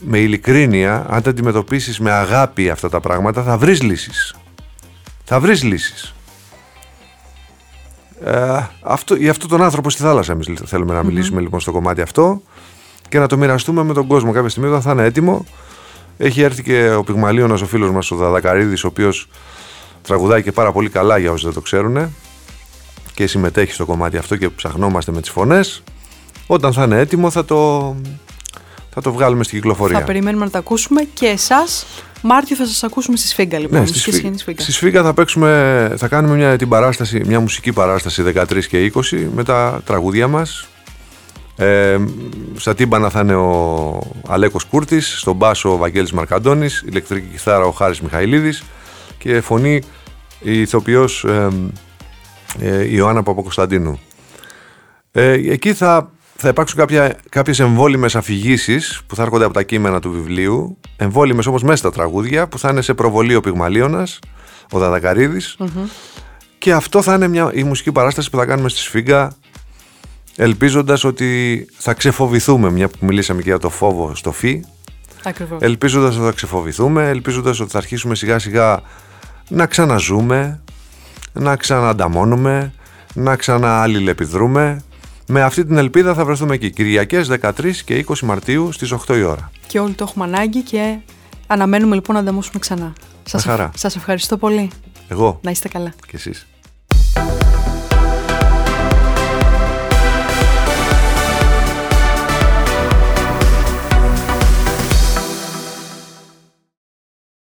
με ειλικρίνεια, αν τα αντιμετωπίσεις με αγάπη αυτά τα πράγματα, θα βρεις λύσεις. Θα βρεις λύσεις. Ε, αυτό, για αυτόν τον άνθρωπο στη θάλασσα εμείς θέλουμε να μιλήσουμε λοιπόν στο κομμάτι αυτό και να το μοιραστούμε με τον κόσμο κάποια στιγμή όταν θα είναι έτοιμο. Έχει έρθει και ο Πυγμαλίωνας ο φίλος μας ο Δαδακαρίδης ο οποίος τραγουδάει και πάρα πολύ καλά για όσοι δεν το ξέρουν και συμμετέχει στο κομμάτι αυτό και ψαχνόμαστε με τις φωνές. Όταν θα είναι έτοιμο θα το, θα το βγάλουμε στην κυκλοφορία. Θα περιμένουμε να τα ακούσουμε και εσάς Μάρτιο θα σας ακούσουμε στη Σφίγγα λοιπόν. Ναι, στη, Σφίγγα. στη Σφίγγα θα παίξουμε, θα κάνουμε μια, την παράσταση, μια μουσική παράσταση 13 και 20 με τα τραγούδια μας. Ε, στα τύμπανα θα είναι ο Αλέκος Κούρτης, στον μπάσο ο Βαγγέλης Μαρκαντώνης, ηλεκτρική κιθάρα ο Χάρης Μιχαηλίδης και φωνή η ηθοποιός ε, ε, Ιωάννα Παπακοσταντίνου. Ε, εκεί θα θα υπάρξουν κάποια, κάποιες εμβόλυμες αφηγήσεις που θα έρχονται από τα κείμενα του βιβλίου, εμβόλυμες όμως μέσα στα τραγούδια που θα είναι σε προβολή ο Πυγμαλίωνας, ο δαδακαριδης και αυτό θα είναι μια, η μουσική παράσταση που θα κάνουμε στη Σφίγγα ελπίζοντας ότι θα ξεφοβηθούμε, μια που μιλήσαμε και για το φόβο στο φι, Ακριβώς. ελπίζοντας ότι θα ξεφοβηθούμε, ελπίζοντας ότι θα αρχίσουμε σιγά σιγά να ξαναζούμε, να ξαναανταμώνουμε, να ξανααλληλεπιδρούμε με αυτή την ελπίδα θα βρεθούμε εκεί. Κυριακές 13 και 20 Μαρτίου στις 8 η ώρα. Και όλοι το έχουμε ανάγκη και αναμένουμε λοιπόν να ανταμώσουμε ξανά. Σας, χαρά. σας ευχαριστώ πολύ. Εγώ. Να είστε καλά. Και εσείς.